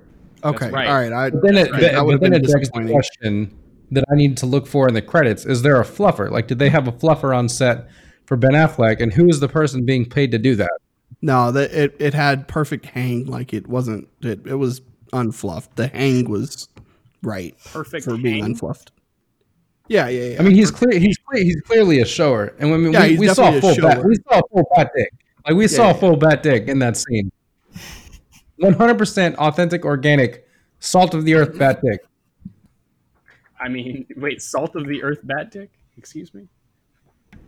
Okay, right. all right. I, But then it, right, that, that would've been it begs the disappointing. question that I need to look for in the credits: Is there a fluffer? Like, did they have a fluffer on set for Ben Affleck, and who is the person being paid to do that? No, that it, it had perfect hang. Like it wasn't. It, it was unfluffed. The hang was right Perfect for being hang? unfluffed. Yeah, yeah, yeah. I mean, he's clear. He's cle- he's clearly a shower, and when we, Yeah, we, we saw a full bat, we saw full bat dick. Like we saw yeah. full bat dick in that scene. One hundred percent authentic, organic, salt of the earth bat dick. I mean, wait, salt of the earth bat dick? Excuse me?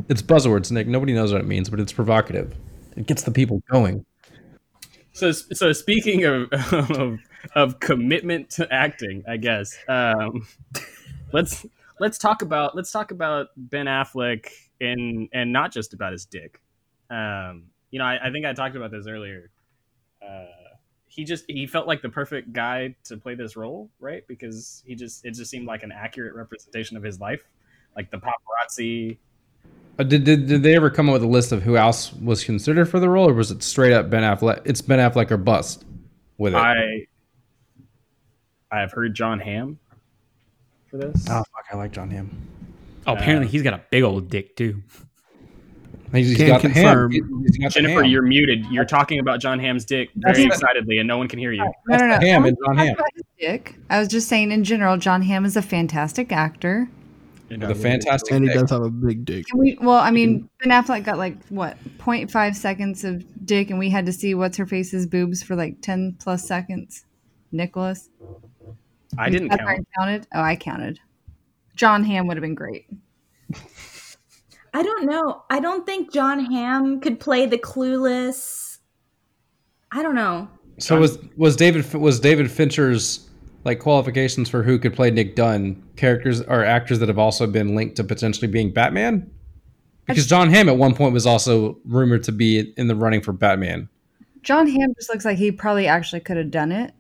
It's buzzwords, Nick. Nobody knows what it means, but it's provocative. It gets the people going. So, so speaking of, of of commitment to acting, I guess um, let's let's talk about let's talk about Ben Affleck and and not just about his dick. Um, you know, I, I think I talked about this earlier. Uh, he just he felt like the perfect guy to play this role, right? Because he just it just seemed like an accurate representation of his life, like the paparazzi. Uh, did, did did they ever come up with a list of who else was considered for the role, or was it straight up Ben Affleck? It's Ben Affleck or bust with it. I I have heard John Hamm for this. oh fuck, I like John Hamm. Oh, apparently Uh, he's got a big old dick too. He's, he's Can't got the ham. confirm. He's got the Jennifer, ham. you're muted. You're talking about John Hamm's dick That's very it. excitedly, and no one can hear you. No, no, no. Ham I and John wasn't Hamm. talking about his dick. I was just saying in general, John Hamm is a fantastic actor. with a fantastic. and he dick. does have a big dick. Can we? Well, I mean, Ben Affleck got like what 0.5 seconds of dick, and we had to see what's her face's boobs for like 10 plus seconds. Nicholas, I didn't count. I counted. Oh, I counted. John Hamm would have been great. I don't know. I don't think John Hamm could play the clueless. I don't know. So was was David was David Fincher's like qualifications for who could play Nick Dunne characters or actors that have also been linked to potentially being Batman? Because John Hamm at one point was also rumored to be in the running for Batman. John Hamm just looks like he probably actually could have done it.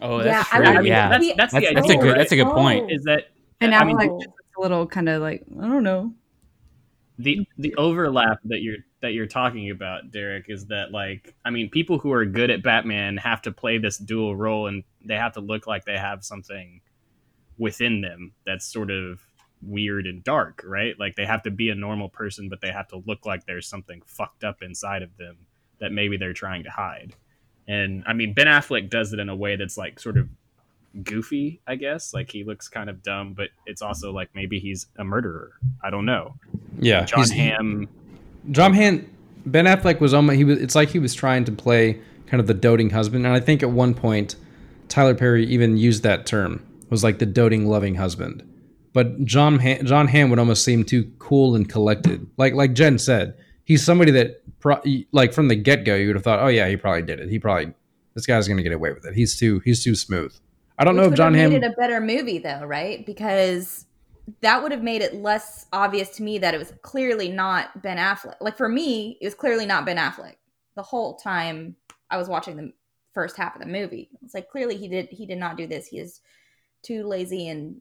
Oh, Yeah, that's I true. I mean, yeah, that's, that's, that's, the that's a good. That's a good point. Oh. Is that And I mean, just looks a little kind of like I don't know. the mm-hmm. the overlap that you're that you're talking about, Derek, is that like I mean, people who are good at Batman have to play this dual role, and they have to look like they have something within them that's sort of weird and dark, right? Like they have to be a normal person, but they have to look like there's something fucked up inside of them that maybe they're trying to hide. And I mean, Ben Affleck does it in a way that's like sort of goofy, I guess. Like he looks kind of dumb, but it's also like maybe he's a murderer. I don't know. Yeah, John Hamm. John Hamm, Ben Affleck was almost he was. It's like he was trying to play kind of the doting husband, and I think at one point Tyler Perry even used that term. Was like the doting, loving husband. But John ha- John Hamm would almost seem too cool and collected. Like like Jen said, he's somebody that pro- like from the get go you would have thought, oh yeah, he probably did it. He probably this guy's gonna get away with it. He's too he's too smooth. I don't know if John Hamm. made it a better movie though, right? Because that would have made it less obvious to me that it was clearly not Ben Affleck. Like for me, it was clearly not Ben Affleck the whole time I was watching the first half of the movie. It's like clearly he did he did not do this. He is too lazy and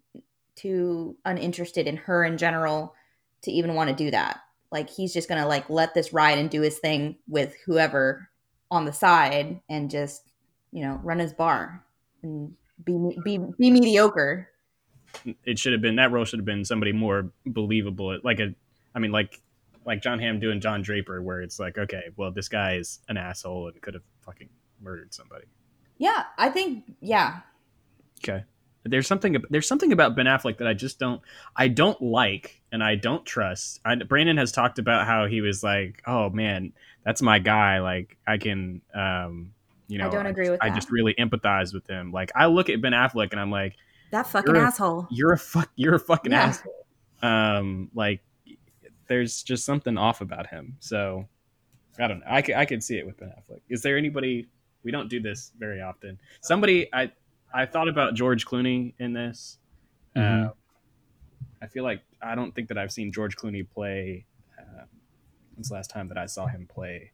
too uninterested in her in general to even want to do that. Like he's just gonna like let this ride and do his thing with whoever on the side and just you know run his bar and be be be mediocre. It should have been that role should have been somebody more believable. Like a, I mean, like like John Hamm doing John Draper, where it's like, okay, well, this guy is an asshole and could have fucking murdered somebody. Yeah, I think yeah. Okay. There's something there's something about Ben Affleck that I just don't I don't like and I don't trust. I, Brandon has talked about how he was like, "Oh man, that's my guy. Like I can um you know, I don't agree with I that. just really empathize with him. Like I look at Ben Affleck and I'm like, That fucking You're a- asshole. you're a fuck you're a fucking Yeah. asshole. Um like there's just something off about him. So I don't know. I could, I could see it with Ben Affleck. Is there anybody we don't do this very often. Somebody I I thought about George Clooney in this. Mhm. Uh, I feel like I don't think that I've seen George Clooney play. Uh, when's the last time that I saw him play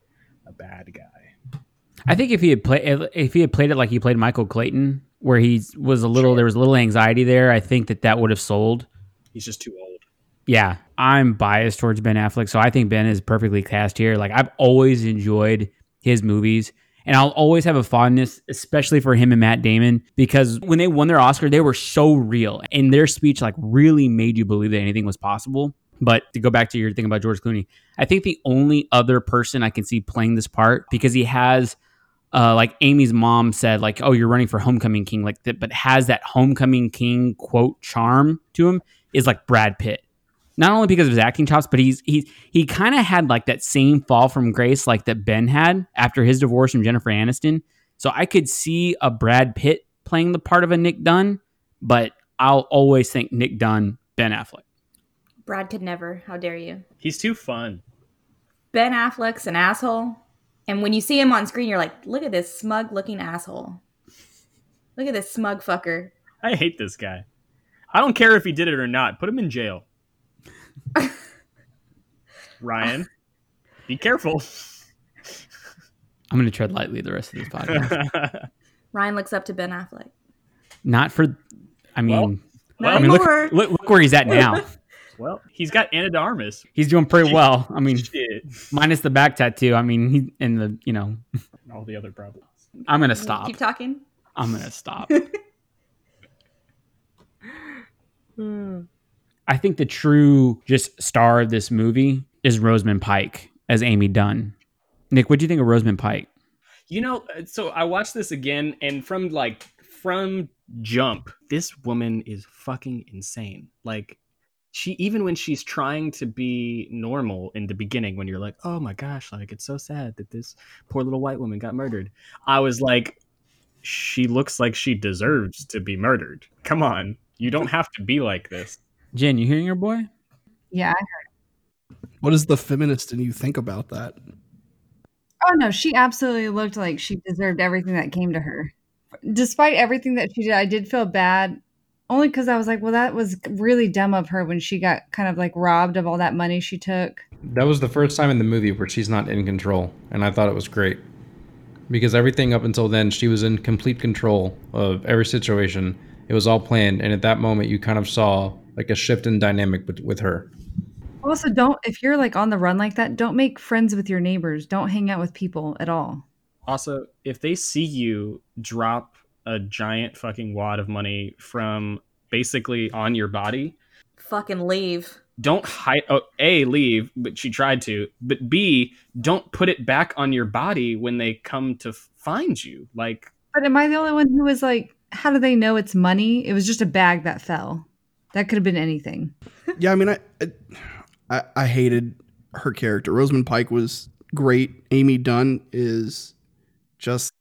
a bad guy? I think if he had played if he had played it like he played Michael Clayton, where he was a little there was a little anxiety there, I think that that would have sold. He's just too old. Yeah, I'm biased towards Ben Affleck, so I think Ben is perfectly cast here. Like I've always enjoyed his movies, and I'll always have a fondness, especially for him and Matt Damon, because when they won their Oscar, they were so real, and their speech like really made you believe that anything was possible. But to go back to your thing about George Clooney, I think the only other person I can see playing this part because he has. Uh, like Amy's mom said, like, "Oh, you're running for homecoming king," like that, but has that homecoming king quote charm to him is like Brad Pitt not only because of his acting chops, but he's he he kind of had like that same fall from grace like that Ben had after his divorce from Jennifer Aniston. So I could see a Brad Pitt playing the part of a Nick Dunne, but I'll always think Nick Dunne, Ben Affleck. Brad could never. How dare you? He's too fun. Ben Affleck's an asshole. And when you see him on screen, you're like, look at this smug looking asshole. Look at this smug fucker. I hate this guy. I don't care if he did it or not. Put him in jail. Ryan, be careful. I'm going to tread lightly the rest of this podcast. Ryan looks up to Ben Affleck. Not for, I mean, Not I mean, look, look look where he's at now. well, he's got Ana de He's doing pretty well. I mean, Shit. minus the back tattoo. I mean, he and the you know, All the other problems. I'm going to stop. Keep talking. I'm going to stop. I think the true just star of this movie is Rosamund Pike as Amy Dunne. Nick, what do you think of Rosamund Pike? You know, uh, so I watched this again, and from like from jump, this woman is fucking insane. Like, she even when she's trying to be normal in the beginning, when you're like, oh my gosh, like it's so sad that this poor little white woman got murdered. I was like, she looks like she deserves to be murdered. Come on, you don't have to be like this. Jen, you hearing your boy? Yeah. What does the feminist in you think about that? Oh no, she absolutely looked like she deserved everything that came to her. Despite everything that she did, I did feel bad only because I was like, well, that was really dumb of her when she got kind of like robbed of all that money she took. That was the first time in the movie where she's not in control, and I thought it was great. Because everything up until then, she was in complete control of every situation. It was all planned, and at that moment, you kind of saw like a shift in dynamic with, with her. Also, don't if you're like on the run like that, don't make friends with your neighbors. Don't hang out with people at all. Also, if they see you drop a giant fucking wad of money from basically on your body, Fucking leave. don't hide. Oh, a leave, but she tried to. But b don't put it back on your body when they come to find you. Like But am I the only one who was like, how do they know it's money? It was just a bag that fell. That could have been anything. Yeah, I mean, I, I I hated her character. Rosamund Pike was great. Amy Dunne is just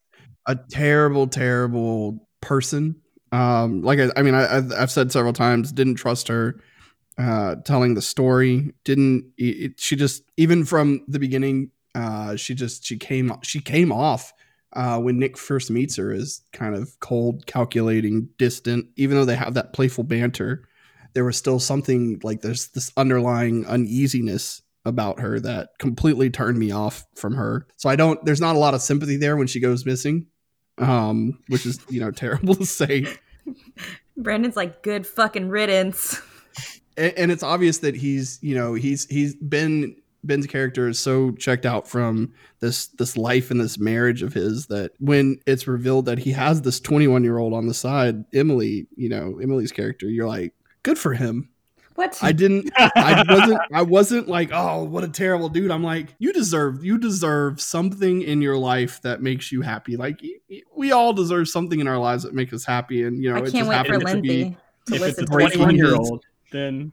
a terrible, terrible person. Um, like I, I mean, I, I've, I've said several times, didn't trust her uh, telling the story. Didn't it, she just even from the beginning? Uh, she just she came she came off uh, when Nick first meets her is kind of cold, calculating, distant. Even though they have that playful banter, there was still something like there's this underlying uneasiness about her that completely turned me off from her. So I don't. There's not a lot of sympathy there when she goes missing, um, which is you know terrible to say. Brandon's like, good fucking riddance. and, and it's obvious that he's you know he's he's been Ben's character is so checked out from this this life and this marriage of his that when it's revealed that he has this 21 year old on the side, Emily, you know, Emily's character, you're like, good for him. What? I didn't I wasn't I wasn't like, oh, what a terrible dude. I'm like, you deserve you deserve something in your life that makes you happy. Like y- y- we all deserve something in our lives that make us happy and you know, I it can't just wait for happens to be to if it's listen a to 21 year old, then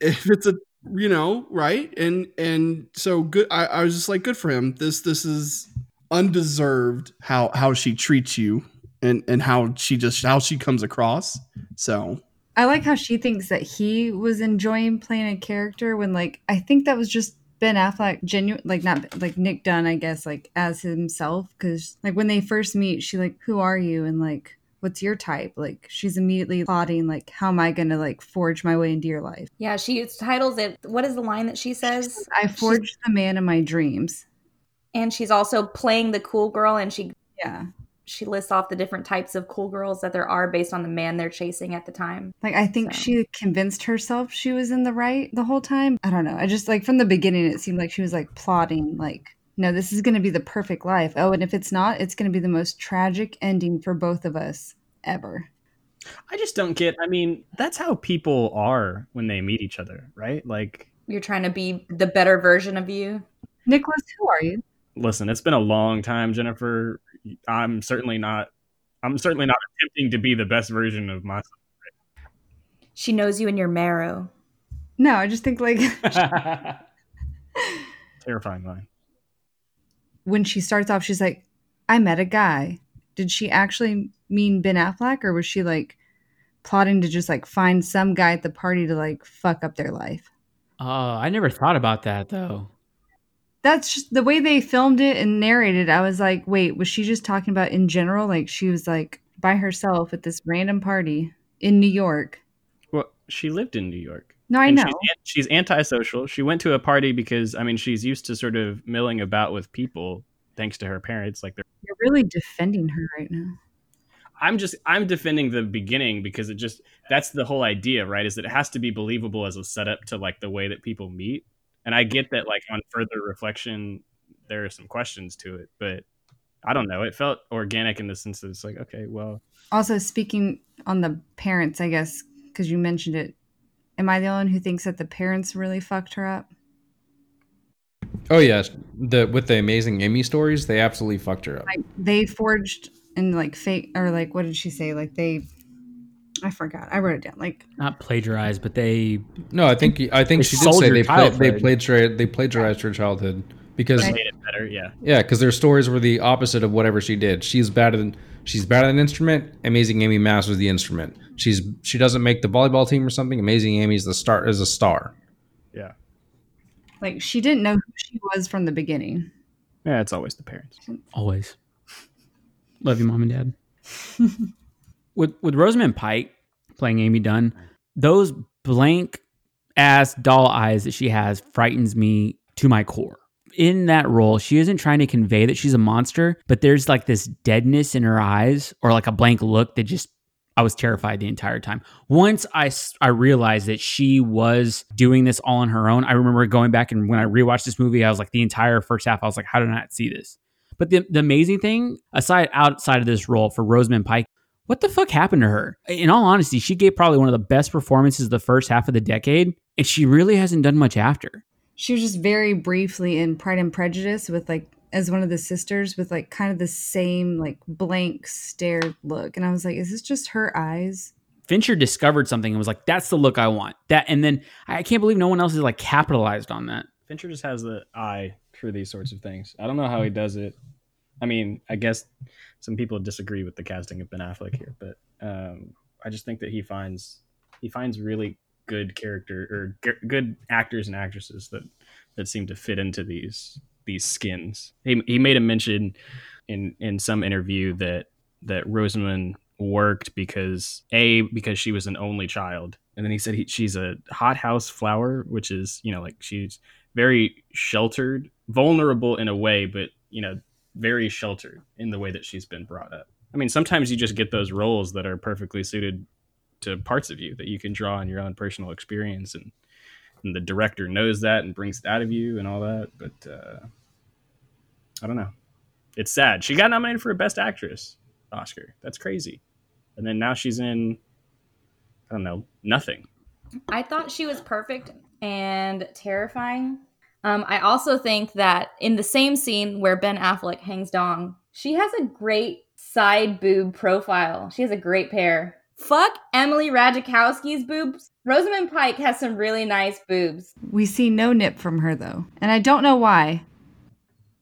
if it's a you know right and and so good I, I was just like good for him this this is undeserved how how she treats you and and how she just how she comes across so I like how she thinks that he was enjoying playing a character when, like, I think that was just Ben Affleck, genuine, like not like Nick Dunne, I guess, like as himself. Because like when they first meet, she like, "Who are you?" and like, "What's your type?" Like she's immediately plotting, like, "How am I gonna like forge my way into your life?" Yeah, she titles it. What is the line that she says? I forged the man of my dreams. And she's also playing the cool girl, and she Yeah, she lists off the different types of cool girls that there are based on the man they're chasing at the time. like I think So. she convinced herself she was in the right the whole time. I don't know. I just like from the beginning, it seemed like she was like plotting, like. No, this is going to be the perfect life. Oh, and if it's not, it's going to be the most tragic ending for both of us ever. I just don't get. I mean, that's how people are when they meet each other, right? Like, You're trying to be the better version of you. Nicholas, who are you? Listen, it's been a long time, Jennifer. I'm certainly not. I'm certainly not attempting to be the best version of myself. She knows you in your marrow. No, I just think like Terrifying line. when she starts off, she's like, I met a guy. Did she actually mean Ben Affleck or was she like plotting to just like find some guy at the party to like fuck up their life? Oh, I never thought about that though. That's just the way they filmed it and narrated. I was like, wait, was she just talking about in general? Like she was like by herself at this random party in New York. Well, she lived in New York. No, I know. She's, she's antisocial. She went to a party because I mean she's used to sort of milling about with people thanks to her parents. Like they're You're really defending her right now. I'm just I'm defending the beginning because it just that's the whole idea, right? Is that it has to be believable as a setup to like the way that people meet. And I get that like on further reflection there are some questions to it, but I don't know. It felt organic in the sense that it's like, okay, well, Also, speaking on the parents, I guess, because you mentioned it, am I the only one who thinks that the parents really fucked her up? Oh yes, the with the amazing Amy stories, they absolutely fucked her up. Like they forged and like fake or like what did she say? Like they, I forgot. I wrote it down. Like Not plagiarized, but they No, I think I think she did say they pla- they plagiarized they plagiarized her childhood because Right. made it better, yeah. yeah, because their stories were the opposite of whatever she did. She's bad at she's bad at an instrument. Amazing Amy masters the instrument. She's she doesn't make the volleyball team or something. Amazing Amy's the star is a star. Yeah. like she didn't know who she was from the beginning. Yeah, it's always the parents. always love you, mom and dad. with with Rosamund Pike playing Amy Dunne, those blank ass doll eyes that she has frightens me to my core. In that role, she isn't trying to convey that she's a monster, but there's like this deadness in her eyes or like a blank look that just I was terrified the entire time. Once I, I realized that she was doing this all on her own, I remember going back and when I rewatched this movie, I was like the entire first half, I was like, how did I not see this? But the, the amazing thing, aside outside of this role for Rosamund Pike, what the fuck happened to her? In all honesty, she gave probably one of the best performances the first half of the decade, and she really hasn't done much after. She was just very briefly in Pride and Prejudice with like as one of the sisters with like kind of the same like blank stare look, and I was like, is this just her eyes? Fincher discovered something and was like, "That's the look I want." That, and then I can't believe no one else has like capitalized on that. Fincher just has the eye for these sorts of things. I don't know how he hmm. does it. I mean, I guess some people disagree with the casting of Ben Affleck here, but um, I just think that he finds he finds really good character or g- good actors and actresses that that seem to fit into these these skins. He he made a mention in in some interview that that Rosamund worked because a because she was an only child, and then he said he, she's a hothouse flower, which is you know like she's very sheltered, vulnerable in a way, but you know very sheltered in the way that she's been brought up. I mean, sometimes you just get those roles that are perfectly suited to parts of you that you can draw on your own personal experience and and the director knows that and brings it out of you and all that but uh i don't know. It's sad. She got nominated for a best actress oscar. That's crazy. And then now she's in i don't know nothing. I thought she was perfect and terrifying. Um, I also think that in the same scene where Ben Affleck hangs dong, she has a great side boob profile. She has a great pair. Fuck Emily Ratajkowski's boobs. Rosamund Pike has some really nice boobs. We see no nip from her though, and I don't know why.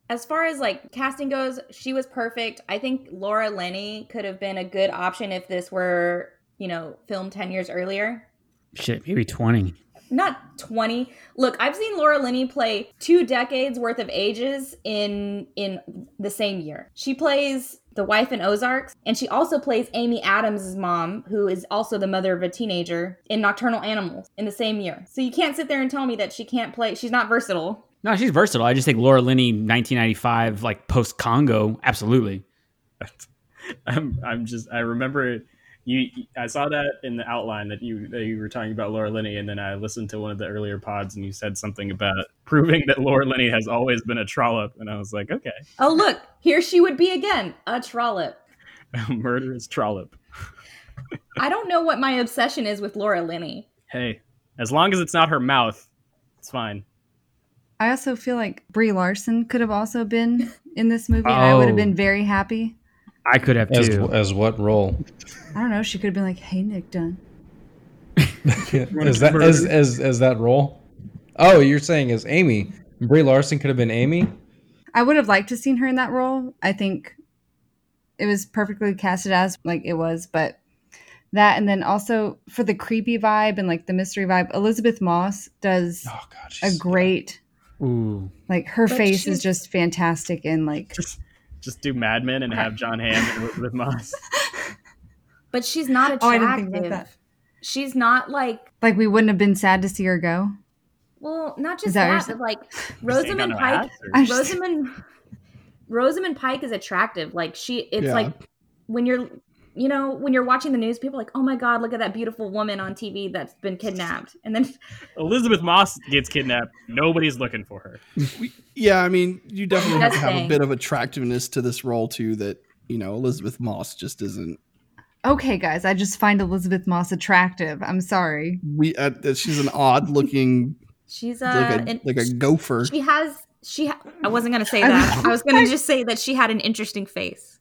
As far as like casting goes, she was perfect. I think Laura Linney could have been a good option if this were, you know, filmed 10 years earlier. Shit, maybe 20. Not 20 look i've seen laura linney play two decades worth of ages in in the same year she plays the wife in ozarks and she also plays amy adams' mom who is also the mother of a teenager in nocturnal animals in the same year so you can't sit there and tell me that she can't play she's not versatile No, she's versatile. I just think Laura Linney, 1995, like post Congo, absolutely. i'm i'm just i remember you i saw that in the outline that you that you were talking about laura linney and then i listened to one of the earlier pods and you said something about proving that laura linney has always been a trollop and i was like okay. Oh look here she would be again a trollop. A murderous trollop. I don't know what my obsession is with laura linney. Hey as long as it's not her mouth it's fine. I also feel like Brie Larson could have also been in this movie, and I would have Oh. been very happy. I could have As, too. as what role? I don't know. She could have been like, "Hey, Nick Dunne." is that as, as as that role? Oh, you're saying as Amy. Brie Larson could have been Amy. I would have liked to seen her in that role. I think it was perfectly casted as like it was, but that and then also for the creepy vibe and like the mystery vibe, Elisabeth Moss does Oh God, a she's great Ooh. like her But face she's- is just fantastic and like just do Mad Men and have Jon Hamm and Elisabeth Moss. but she's not Oh, I attractive didn't think about that. she's not like like we wouldn't have been sad to see her go. well not just Is that that, but like rosamund pike hats, or- I just- Rosamund Rosamund Pike is attractive. Like she it's Yeah. like when you're you know, when you're watching the news, people are like, "Oh my god, look at that beautiful woman on TV that's been kidnapped." And then Elisabeth Moss gets kidnapped. Nobody's looking for her. Yeah, I mean, you definitely have to have a bit of attractiveness to this role too. That you know, Elisabeth Moss just isn't. Okay, guys, I just find Elisabeth Moss attractive. I'm sorry. We uh, she's an odd looking she's uh like a an- like a gopher. she has she ha- I wasn't going to say that. I was going to just say that she had an interesting face.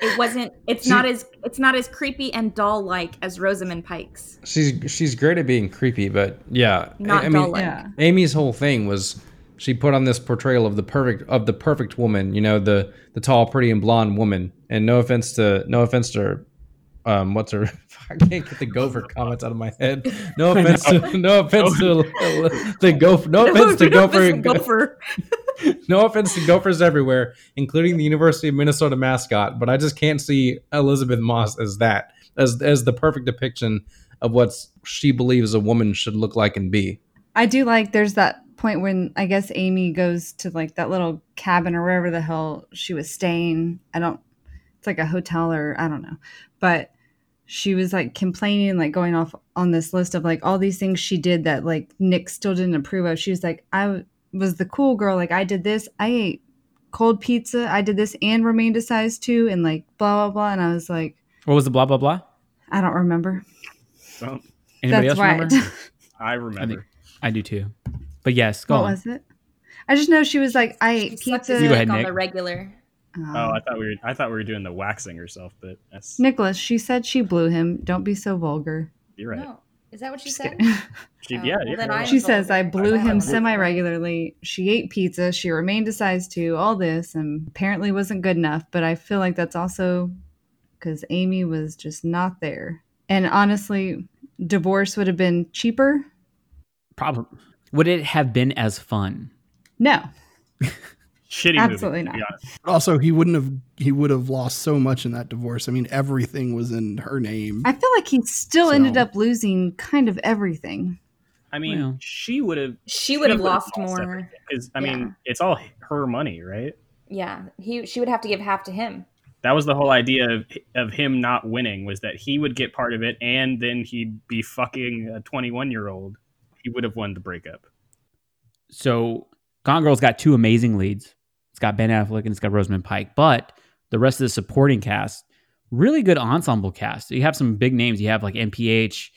It wasn't it's not as it's not as creepy and doll like as Rosamund Pike's. she's she's great at being creepy, but yeah, Not I, I mean, doll-like. Yeah. Amy's whole thing was she put on this portrayal of the perfect of the perfect woman, you know, the the tall, pretty, and blonde woman. And no offense to no offense to her, um, what's her? I can't get the gopher comments out of my head. No offense to no offense to the gopher. No offense to gopher. gopher. No offense to gophers everywhere, including the University of Minnesota mascot. But I just can't see Elisabeth Moss as that as as the perfect depiction of what she believes a woman should look like and be. I do like there's that point when I guess Amy goes to like that little cabin or wherever the hell she was staying. I don't it's like a hotel or I don't know. But she was like complaining like going off on this list of like all these things she did that like Nick still didn't approve of. She was like I w- was the cool girl like I did this. I ate cold pizza. I did this and remained a size 2 and like blah blah blah and I was like What was the blah blah blah? I don't remember. Don't Anybody That's else why. remember? I remember? I do too. But yes, go what on. was it? I just know she was like I ate pizza. his You go ahead, dick on Nick. the regular. Um, Oh, I thought we were. I thought we were doing the waxing herself, but that's Nicholas, she said she blew him. Don't be so vulgar. you're right. No. Is that what she Just said? She, Oh, yeah, well, yeah. then I- she says, I blew I him semi regularly. She ate pizza. She remained a size two, all this, and apparently wasn't good enough. But I feel like that's also because Amy was just not there. And honestly, divorce would have been cheaper. Problem. Would it have been as fun? No. Shitty Absolutely movie, to not. honest. Also, he wouldn't have he would have lost so much in that divorce. I mean, everything was in her name. I feel like he still ended up losing kind of everything. I mean, Well. she would have. She would have lost more. Because I Yeah. mean, it's all her money, right? Yeah, he she would have to give half to him. That was the whole idea of of him not winning was that he would get part of it, and then he'd be fucking a 21 year old. He would have won the breakup. So Gone Girl's got two amazing leads. Got Ben Affleck and it's got Rosamund Pike, but the rest of the supporting cast, really good ensemble cast. You have some big names. You have like NPH,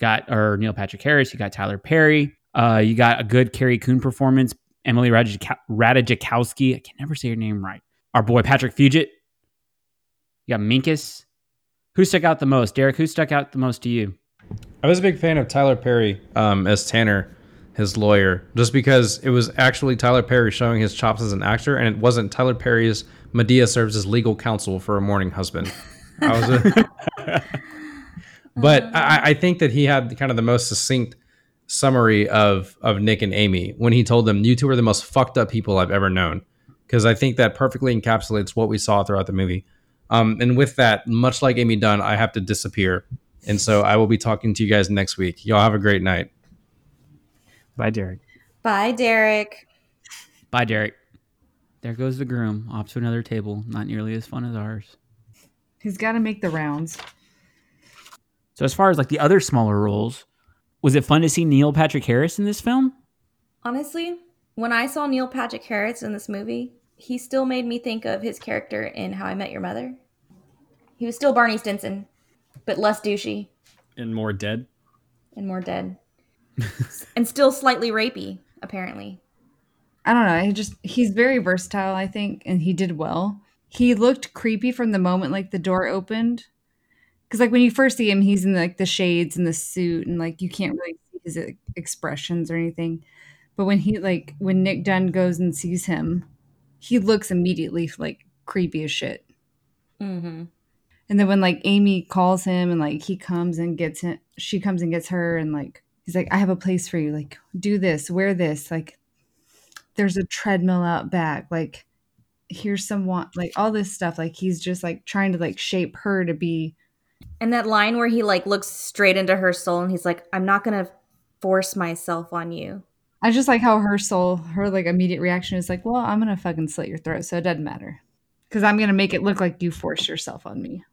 got or Neil Patrick Harris. You got Tyler Perry. Uh, you got a good Carrie Coon performance. Emily Radaj- I can never say her name right. Our boy Patrick Fugit. You got Minkus. Who stuck out the most? Derek, who stuck out the most to you? I was a big fan of Tyler Perry um, as Tanner, his lawyer, just because it was actually Tyler Perry showing his chops as an actor, and it wasn't Tyler Perry's Madea serves as legal counsel for a mourning husband. But I, I think that he had kind of the most succinct summary of of Nick and Amy when he told them, "You two are the most fucked up people I've ever known," because I think that perfectly encapsulates what we saw throughout the movie. Um, and with that, much like Amy Dunne, I have to disappear. And so I will be talking to you guys next week. Y'all have a great night. Bye, Derek. Bye, Derek. Bye, Derek. There goes the groom off to another table, not nearly as fun as ours. He's got to make the rounds. So, as far as like the other smaller roles, was it fun to see Neil Patrick Harris in this film? Honestly, when I saw Neil Patrick Harris in this movie, he still made me think of his character in How I Met Your Mother. He was still Barney Stinson, but less douchey And more dead. and more dead. And still slightly rapey, apparently. I don't know. He just he's very versatile, I think, and he did well. He looked creepy from the moment like the door opened. Cause like when you first see him, he's in like the shades and the suit, and like you can't really see his expressions or anything. But when he like when Nick Dunne goes and sees him, he looks immediately like creepy as shit. Mm-hmm. And then when like Amy calls him and like he comes and gets him, she comes and gets her, and like he's like, I have a place for you. Like, do this, wear this. Like, there's a treadmill out back. Like, here's some want, like all this stuff. Like, he's just like trying to like shape her to be. And that line where he like looks straight into her soul and he's like, I'm not gonna force myself on you. I just like how her soul, her like immediate reaction is like, well, I'm gonna fucking slit your throat, so it doesn't matter, because I'm gonna make it look like you forced yourself on me.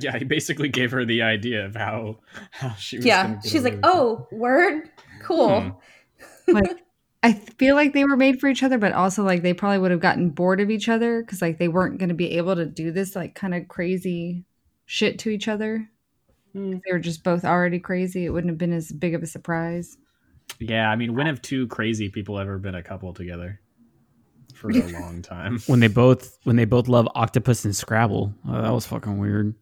Yeah, he basically gave her the idea of how how she was. Yeah. She's like, away with. Oh, word? Cool. Hmm. like I feel like they were made for each other, but also like they probably would have gotten bored of each other because like they weren't going to be able to do this like kind of crazy shit to each other. Hmm. They were just both already crazy. It wouldn't have been as big of a surprise. Yeah, I mean, when have two crazy people ever been a couple together for a long time? When they both when they both love octopus and Scrabble. Oh, that was fucking weird.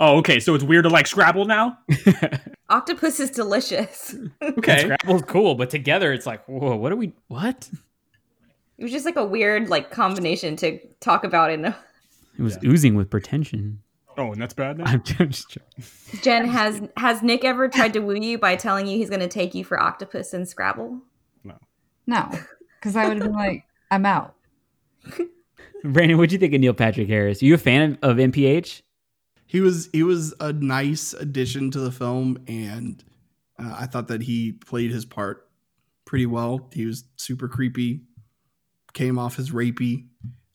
Oh, okay. So it's weird to like Scrabble now. Octopus is delicious. Okay. Scrabble's cool, but together it's like, whoa, what are we what? It was just like a weird like combination to talk about in a It was oozing with pretension. Oh, and that's bad now. I'm just joking. Jen, has has Nick ever tried to woo you by telling you he's gonna take you for octopus and Scrabble? No, No, because I would have been like, I'm out. Brandon, what do you think of Neil Patrick Harris? Are you a fan of, of NPH? He was he was a nice addition to the film and uh, i thought that he played his part pretty well. He was super creepy came off as rapey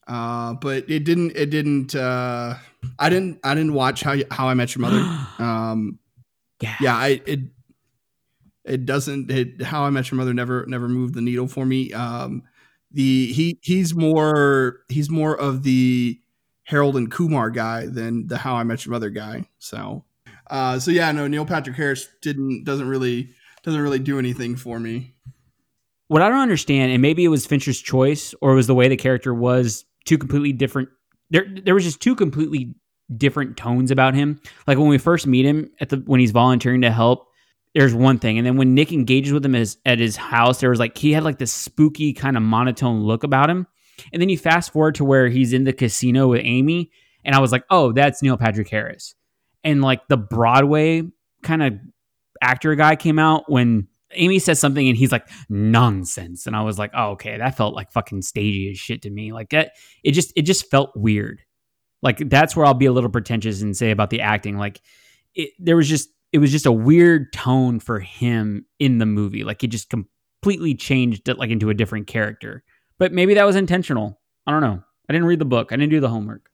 uh, but it didn't it didn't uh, i didn't i didn't watch how how i met your mother. Um, Yeah. yeah i it it doesn't it how i met your mother never never moved the needle for me. Um, the he he's more he's more of the Harold and Kumar guy than the How I Met Your Mother guy. So, uh, so yeah, no, Neil Patrick Harris didn't doesn't really doesn't really do anything for me. What I don't understand, and maybe it was Fincher's choice, or it was the way the character was two completely different. There, there was just two completely different tones about him. Like when we first meet him at the when he's volunteering to help, there's one thing, and then when Nick engages with him as, at his house, there was like he had like this spooky kind of monotone look about him. And then you fast forward to where he's in the casino with Amy, and I was like, oh, that's Neil Patrick Harris. And like the Broadway kind of actor guy came out when Amy says something and he's like nonsense, and I was like, oh okay, that felt like fucking stagey as shit to me. Like that, it just it just felt weird. Like that's where I'll be a little pretentious and say about the acting. Like it, there was just it was just a weird tone for him in the movie. Like it just completely changed it like into a different character. But maybe that was intentional. I don't know. I didn't read the book. I didn't do the homework.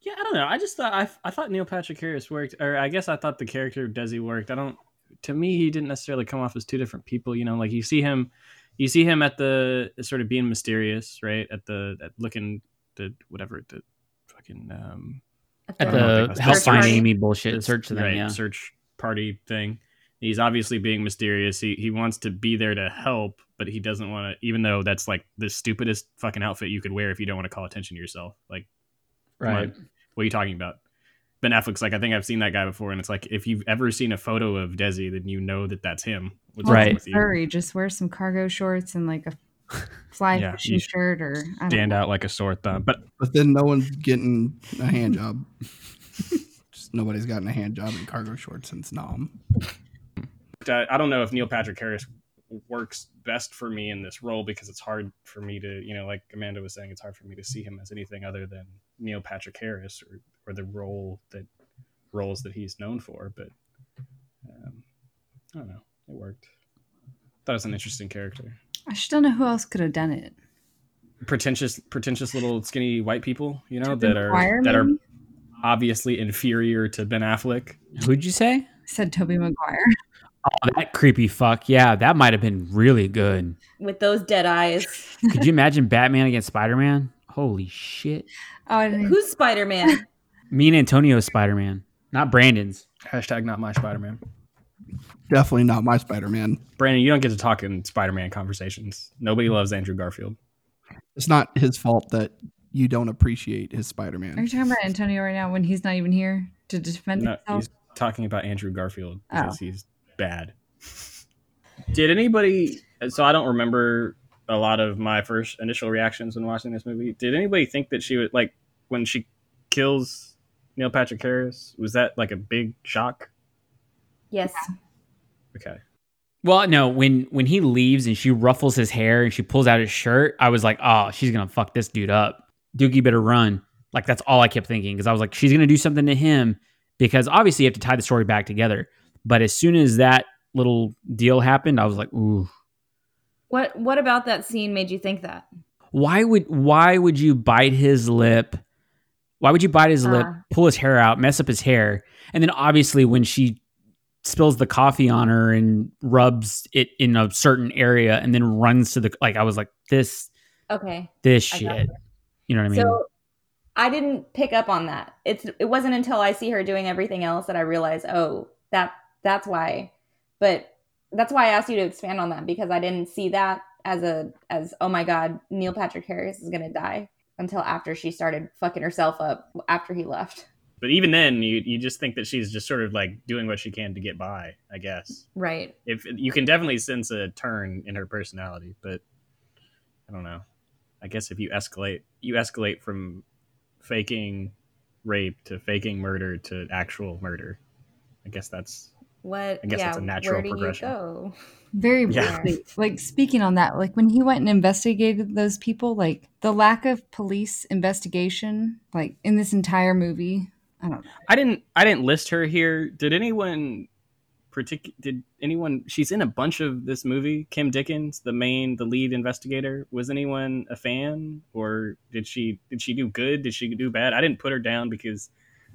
Yeah, I don't know. I just thought I, I thought Neil Patrick Harris worked, or I guess I thought the character Desi worked. I don't. To me, he didn't necessarily come off as two different people. You know, like you see him, you see him at the sort of being mysterious, right? At the at looking the whatever the fucking um At I don't know if the help was find. Amy bullshit the search them, right, yeah. search party thing. He's obviously being mysterious. He he wants to be there to help, but he doesn't want to. Even though that's like the stupidest fucking outfit you could wear if you don't want to call attention to yourself. Like, Right. what are you talking about? Ben Affleck's like, I think I've seen that guy before, and it's like if you've ever seen a photo of Desi, then you know that that's him. What's Right. with you? Furry, just wear some cargo shorts and like a fly Yeah, fishing shirt or I Stand know. out like a sore thumb. But But then no one's getting a hand job. Just nobody's gotten a hand job in cargo shorts since Nom. Uh, I don't know if Neil Patrick Harris works best for me in this role because it's hard for me to, you know, like Amanda was saying, it's hard for me to see him as anything other than Neil Patrick Harris or, or the role that roles that he's known for. But um, I don't know, it worked. That was an interesting character. I just don't know who else could have done it. Pretentious, pretentious little skinny white people, you know, that are Maguire, that are obviously inferior to Ben Affleck. Who'd you say? I said Tobey Maguire. Oh, that creepy fuck. Yeah, that might have been really good. with those dead eyes. Could you imagine Batman against Spider Man? Holy shit. Oh, Who's Spider Man? Me and Antonio's Spider Man, not Brandon's. Hashtag not my Spider Man. Definitely not my Spider Man. Brandon, you don't get to talk in Spider Man conversations. Nobody loves Andrew Garfield. It's not his fault that you don't appreciate his Spider Man. Are you talking about Antonio right now when he's not even here to defend No, himself? he's talking about Andrew Garfield Oh. because he's bad. Did anybody? So I don't remember a lot of my first initial reactions when watching this movie. Did anybody think that she would like when she kills Neil Patrick Harris? Was that like a big shock? yes. Okay. Well, no, when when he leaves and she ruffles his hair and she pulls out his shirt, I was like, oh, she's gonna fuck this dude up. Dookie better run. Like that's all I kept thinking because I was like, she's gonna do something to him because obviously you have to tie the story back together. But as soon as that little deal happened, I was like, ooh, What What about that scene made you think that? why would why would you bite his lip? Why would you bite his lip, Uh. pull his hair out, mess up his hair, and then obviously when she spills the coffee on her and rubs it in a certain area and then runs to the like I was like this Okay. this I shit. You know what I mean? So I didn't pick up on that. It's it wasn't until I see her doing everything else that I realized, oh, that that's why. But that's why I asked you to expand on that because I didn't see that as a as oh my god, Neil Patrick Harris is gonna die until after she started fucking herself up after he left. But even then, you you just think that she's just sort of like doing what she can to get by. I guess Right. if you can definitely sense a turn in her personality, but I don't know. I guess if you escalate, you escalate from faking rape to faking murder to actual murder. I guess that's What I guess yeah, that's a natural where do progression. you go? Very Yeah. like speaking on that, like when he went and investigated those people, like the lack of police investigation, like in this entire movie, I don't know. I didn't I didn't list her here. Did anyone partic- did anyone she's in a bunch of this movie, Kim Dickens, the main the lead investigator. Was anyone a fan or did she did she do good? Did she do bad? I didn't put her down because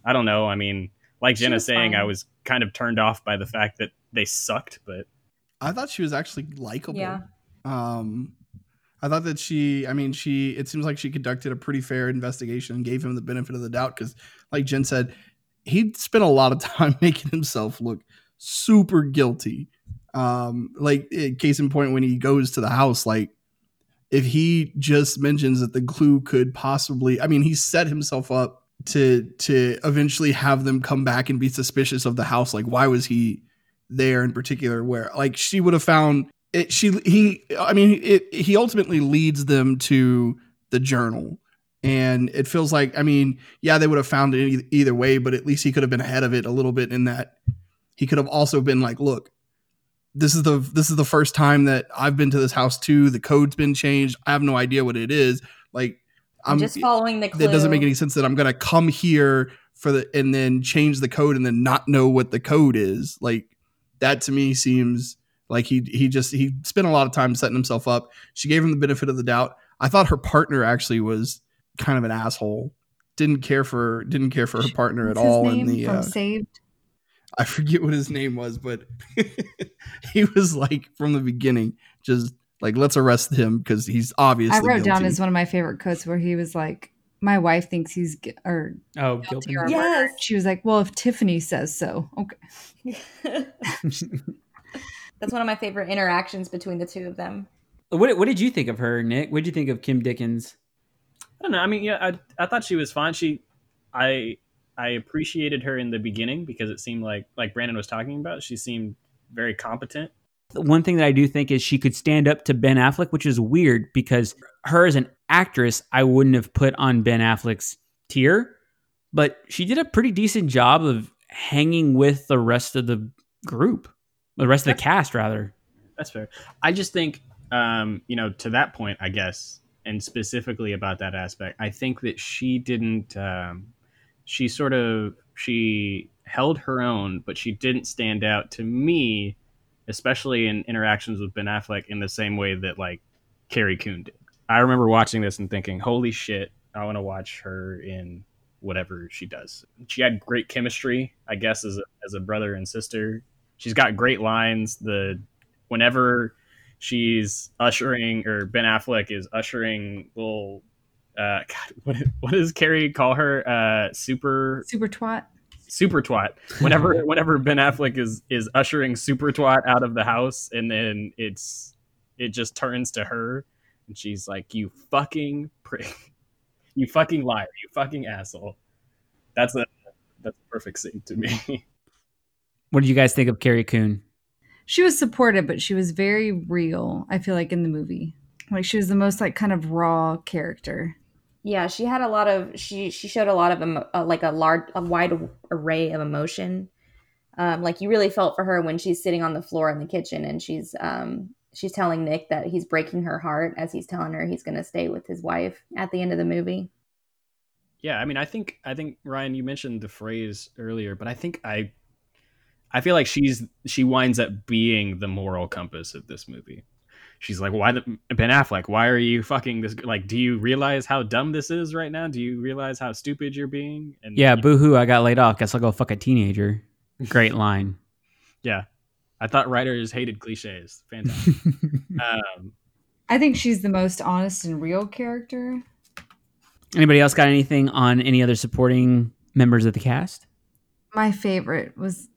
I don't know. I mean, like She Jenna saying, fine. I was kind of turned off by the fact that they sucked, but I thought she was actually likable. Yeah. Um, I thought that she, I mean, she, it seems like she conducted a pretty fair investigation and gave him the benefit of the doubt because, like Jen said, he spent a lot of time making himself look super guilty. Um, like, eh, case in point, when he goes to the house, like, if he just mentions that the glue could possibly, I mean, he set himself up to to eventually have them come back and be suspicious of the house. Like, why was he there in particular? Where like she would have found it. She he, I mean, it, he ultimately leads them to the journal, and it feels like, I mean, yeah, they would have found it either way, but at least he could have been ahead of it a little bit in that he could have also been like, look, this is the this is the first time that I've been to this house too. The code's been changed. I have no idea what it is. Like I'm just following the clue. That doesn't make any sense that I'm gonna come here for the and then change the code and then not know what the code is. Like that to me seems like he he just he spent a lot of time setting himself up. She gave him the benefit of the doubt. I thought her partner actually was kind of an asshole. Didn't care for didn't care for her partner What's at all in the from uh, Saved. I forget what his name was, but he was like from the beginning, just like let's arrest him because he's obviously. I wrote down as one of my favorite quotes where he was like, "My wife thinks he's gu- or Oh, guilty guilty. or Yes. She was like, "Well, if Tiffany says so, okay." That's one of my favorite interactions between the two of them. What What did you think of her, Nick? What did you think of Kim Dickens? I don't know. I mean, yeah, I I thought she was fine. She, I I appreciated her in the beginning because it seemed like like Brandon was talking about. She seemed very competent. One thing that I do think is she could stand up to Ben Affleck, which is weird because her as an actress, I wouldn't have put on Ben Affleck's tier, but she did a pretty decent job of hanging with the rest of the group, the rest of the cast, rather. That's fair. I just think, um, you know, to that point, I guess, and specifically about that aspect, I think that she didn't. Um, she sort of she held her own, but she didn't stand out to me, especially in interactions with Ben Affleck, in the same way that like Carrie Coon did. I remember watching this and thinking, "Holy shit! I want to watch her in whatever she does." She had great chemistry, I guess, as a, as a brother and sister. She's got great lines. The whenever she's ushering or Ben Affleck is ushering little uh God, what what does Carrie call her? Uh super Super twat. Super twat. Whenever whenever Ben Affleck is is ushering super twat out of the house and then it's it just turns to her and she's like, You fucking prick. You fucking liar, you fucking asshole. That's a that's a perfect scene to me. What did you guys think of Carrie Coon? She was supportive, but she was very real. I feel like in the movie, like she was the most like kind of raw character. Yeah, she had a lot of she she showed a lot of emo- uh, like a large a wide array of emotion. Um, like you really felt for her when she's sitting on the floor in the kitchen and she's um she's telling Nick that he's breaking her heart as he's telling her he's going to stay with his wife at the end of the movie. Yeah, I mean, I think I think Ryan, you mentioned the phrase earlier, but I think I I feel like she's she winds up being the moral compass of this movie. She's like, "Why the Ben Affleck? Why are you fucking this? Like, do you realize how dumb this is right now? Do you realize how stupid you're being?" And Yeah, boohoo, I got laid off. Guess I'll go fuck a teenager. Great line. yeah. I thought writers hated cliches. Fantastic. um, I think she's the most honest and real character. Anybody else got anything on any other supporting members of the cast? My favorite was,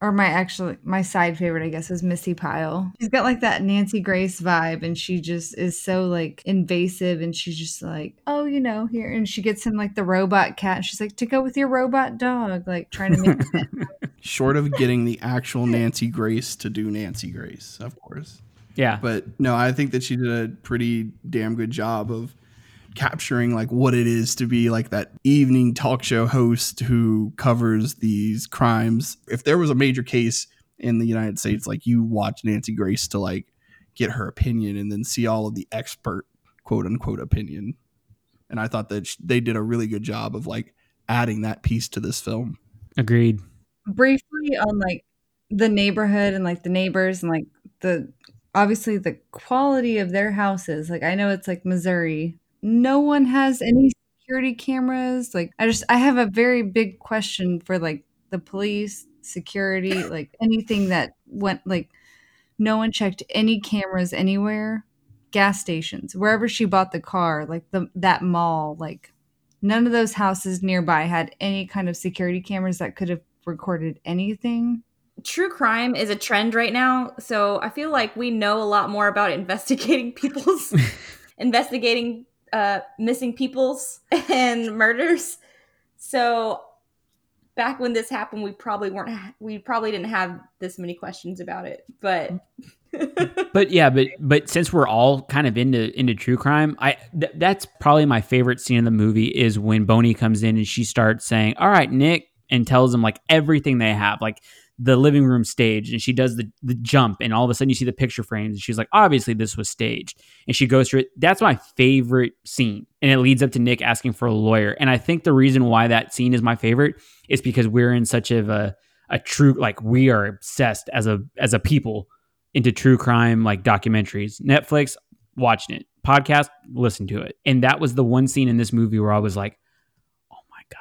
or my actually my side favorite, I guess, is Missy Pyle. She's got like that Nancy Grace vibe, and she just is so like invasive, and she's just like, oh, you know, here, and she gets him like the robot cat. And she's like, to go with your robot dog, like trying to make. short of getting the actual Nancy Grace to do Nancy Grace, of course. Yeah. But no, I think that she did a pretty damn good job of capturing like what it is to be like that evening talk show host who covers these crimes. If there was a major case in the United States, like you watch Nancy Grace to like get her opinion and then see all of the expert quote unquote opinion. And I thought that they did a really good job of like adding that piece to this film. Agreed. briefly on like the neighborhood and like the neighbors and like the obviously the quality of their houses like i know it's like missouri no one has any security cameras like i just i have a very big question for like the police security like anything that went like no one checked any cameras anywhere gas stations wherever she bought the car like the that mall like none of those houses nearby had any kind of security cameras that could have recorded anything. True crime is a trend right now, so I feel like we know a lot more about investigating people's investigating uh missing peoples and murders. So back when this happened, we probably weren't we probably didn't have this many questions about it, but But yeah, but but since we're all kind of into into true crime, I th- that's probably my favorite scene in the movie is when Boney comes in and she starts saying, "All right, Nick," and tells him like everything they have. Like the living room stage and she does the, the jump and all of a sudden you see the picture frames and she's like obviously this was staged. And she goes through it. That's my favorite scene. And it leads up to nick asking for a lawyer. And i think the reason why that scene is my favorite is because we're in such of a, a true like we are obsessed as a as a people into true crime like documentaries. Netflix watching it. Podcast listen to it. And that was the one scene in this movie where i was like oh my god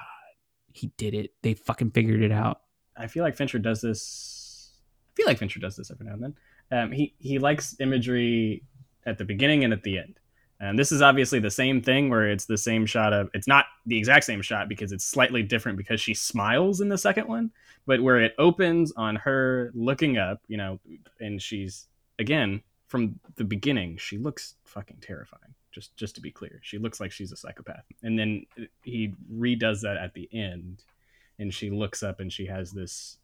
he did it. They fucking figured it out I feel like Fincher does this. I feel like Fincher does this every now and then. Um, he he likes imagery at the beginning and at the end. And this is obviously the same thing where it's the same shot of it's not the exact same shot because it's slightly different because she smiles in the second one, but where it opens on her looking up, you know, and she's again from the beginning, she looks fucking terrifying. Just just to be clear, she looks like she's a psychopath. And then he redoes that at the end and she looks up and she has this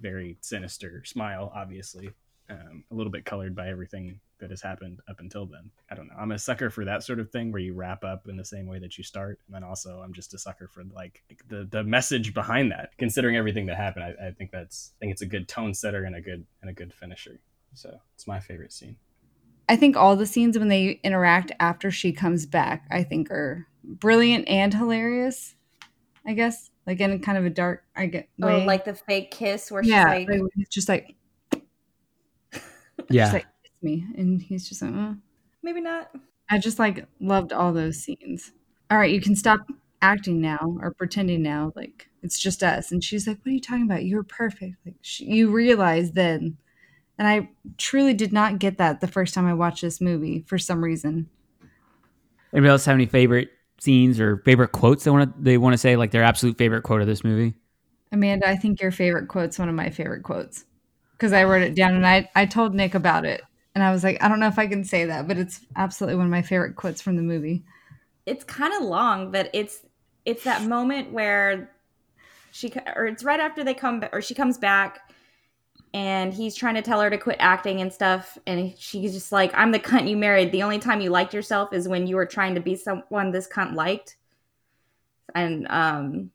very sinister smile, obviously, um, a little bit colored by everything that has happened up until then. I don't know. I'm a sucker for that sort of thing where you wrap up in the same way that you start, and then also I'm just a sucker for like the the message behind that. Considering everything that happened, I, I think that's I think it's a good tone setter and a good and a good finisher. So it's my favorite scene. I think all the scenes when they interact after she comes back, I think are brilliant and hilarious. I guess like in kind of a dark I get Oh, like the fake kiss where yeah, she's like, like, just like yeah just like kiss me, and he's just like, "Uh." maybe not. I just like loved all those scenes. All right, you can stop acting now or pretending now, like it's just us. And she's like, "What are you talking about? You're perfect." Like she, you realize then, and I truly did not get that the first time I watched this movie for some reason. anybody else have any favorite scenes or favorite quotes they want to they want to say like their absolute favorite quote of this movie Amanda, I think your favorite quote's one of my favorite quotes because I wrote it down and I I told Nick about it. And I was like, I don't know if I can say that, but it's absolutely one of my favorite quotes from the movie. It's kind of long, but it's it's that moment where she or it's right after they come ba- or she comes back and he's trying to tell her to quit acting and stuff and she's just like i'm the cunt you married. The only time you liked yourself is when you were trying to be someone this cunt liked. And um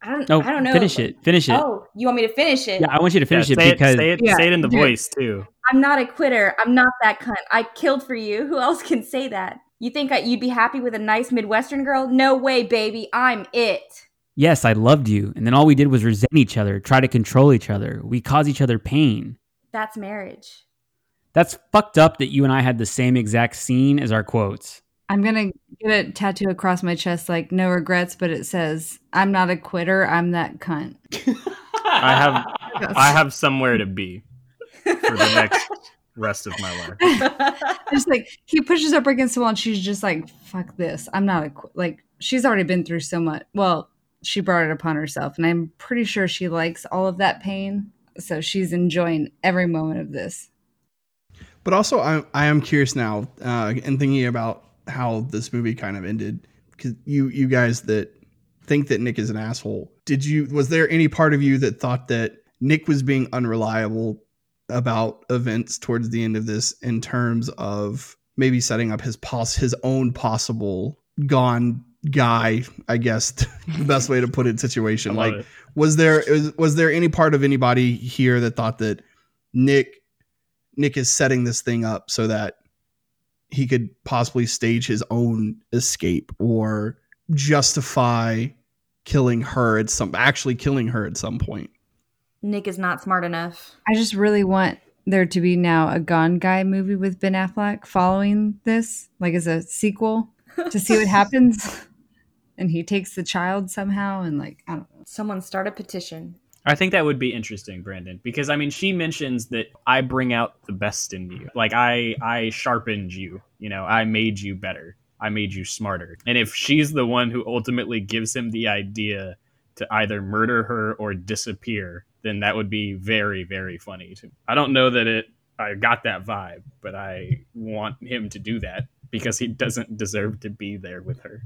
i don't oh i don't know. finish it finish it. Oh you want me to finish it? Yeah i want you to finish Yeah, it say because it, say it, Yeah, say it in the voice too. i'm not a quitter. I'm not that cunt. I killed for you. Who else can say that? You think I, you'd be happy with a nice midwestern girl? No way baby. I'm it yes i loved you and then all we did was resent each other try to control each other we cause each other pain that's marriage that's fucked up that you and i had the same exact scene as our quotes I'm gonna get a tattoo across my chest like no regrets, but it says, I'm not a quitter, I'm that cunt. I have I have somewhere to be for the next rest of my life. Just like he pushes up against the wall and she's just like, fuck this. I'm not a qu-. like she's already been through so much. Well, she brought it upon herself, and I'm pretty sure she likes all of that pain. So she's enjoying every moment of this. But also, I, I am curious now, uh, and thinking about how this movie kind of ended. Because you, you guys that think that Nick is an asshole, did you? Was there any part of you that thought that Nick was being unreliable about events towards the end of this, in terms of maybe setting up his pos his own possible gone guy? I guess the best way to put it. Situation like it. was there was, was there any part of anybody here that thought that Nick Nick is setting this thing up so that he could possibly stage his own escape or justify killing her at some actually killing her at some point. nick is not smart enough I just really want there to be now a Gone Guy movie with Ben Affleck following this, like as a sequel to see what happens. And he takes the child somehow, and like I don't know. someone start a petition I think that would be interesting, Brandon, because I mean, she mentions that I bring out the best in you. Like I, I sharpened you. You know, I made you better. I made you smarter. And if she's the one who ultimately gives him the idea to either murder her or disappear, then that would be very, very funny. To I don't know that it. I got that vibe, but I want him to do that because he doesn't deserve to be there with her.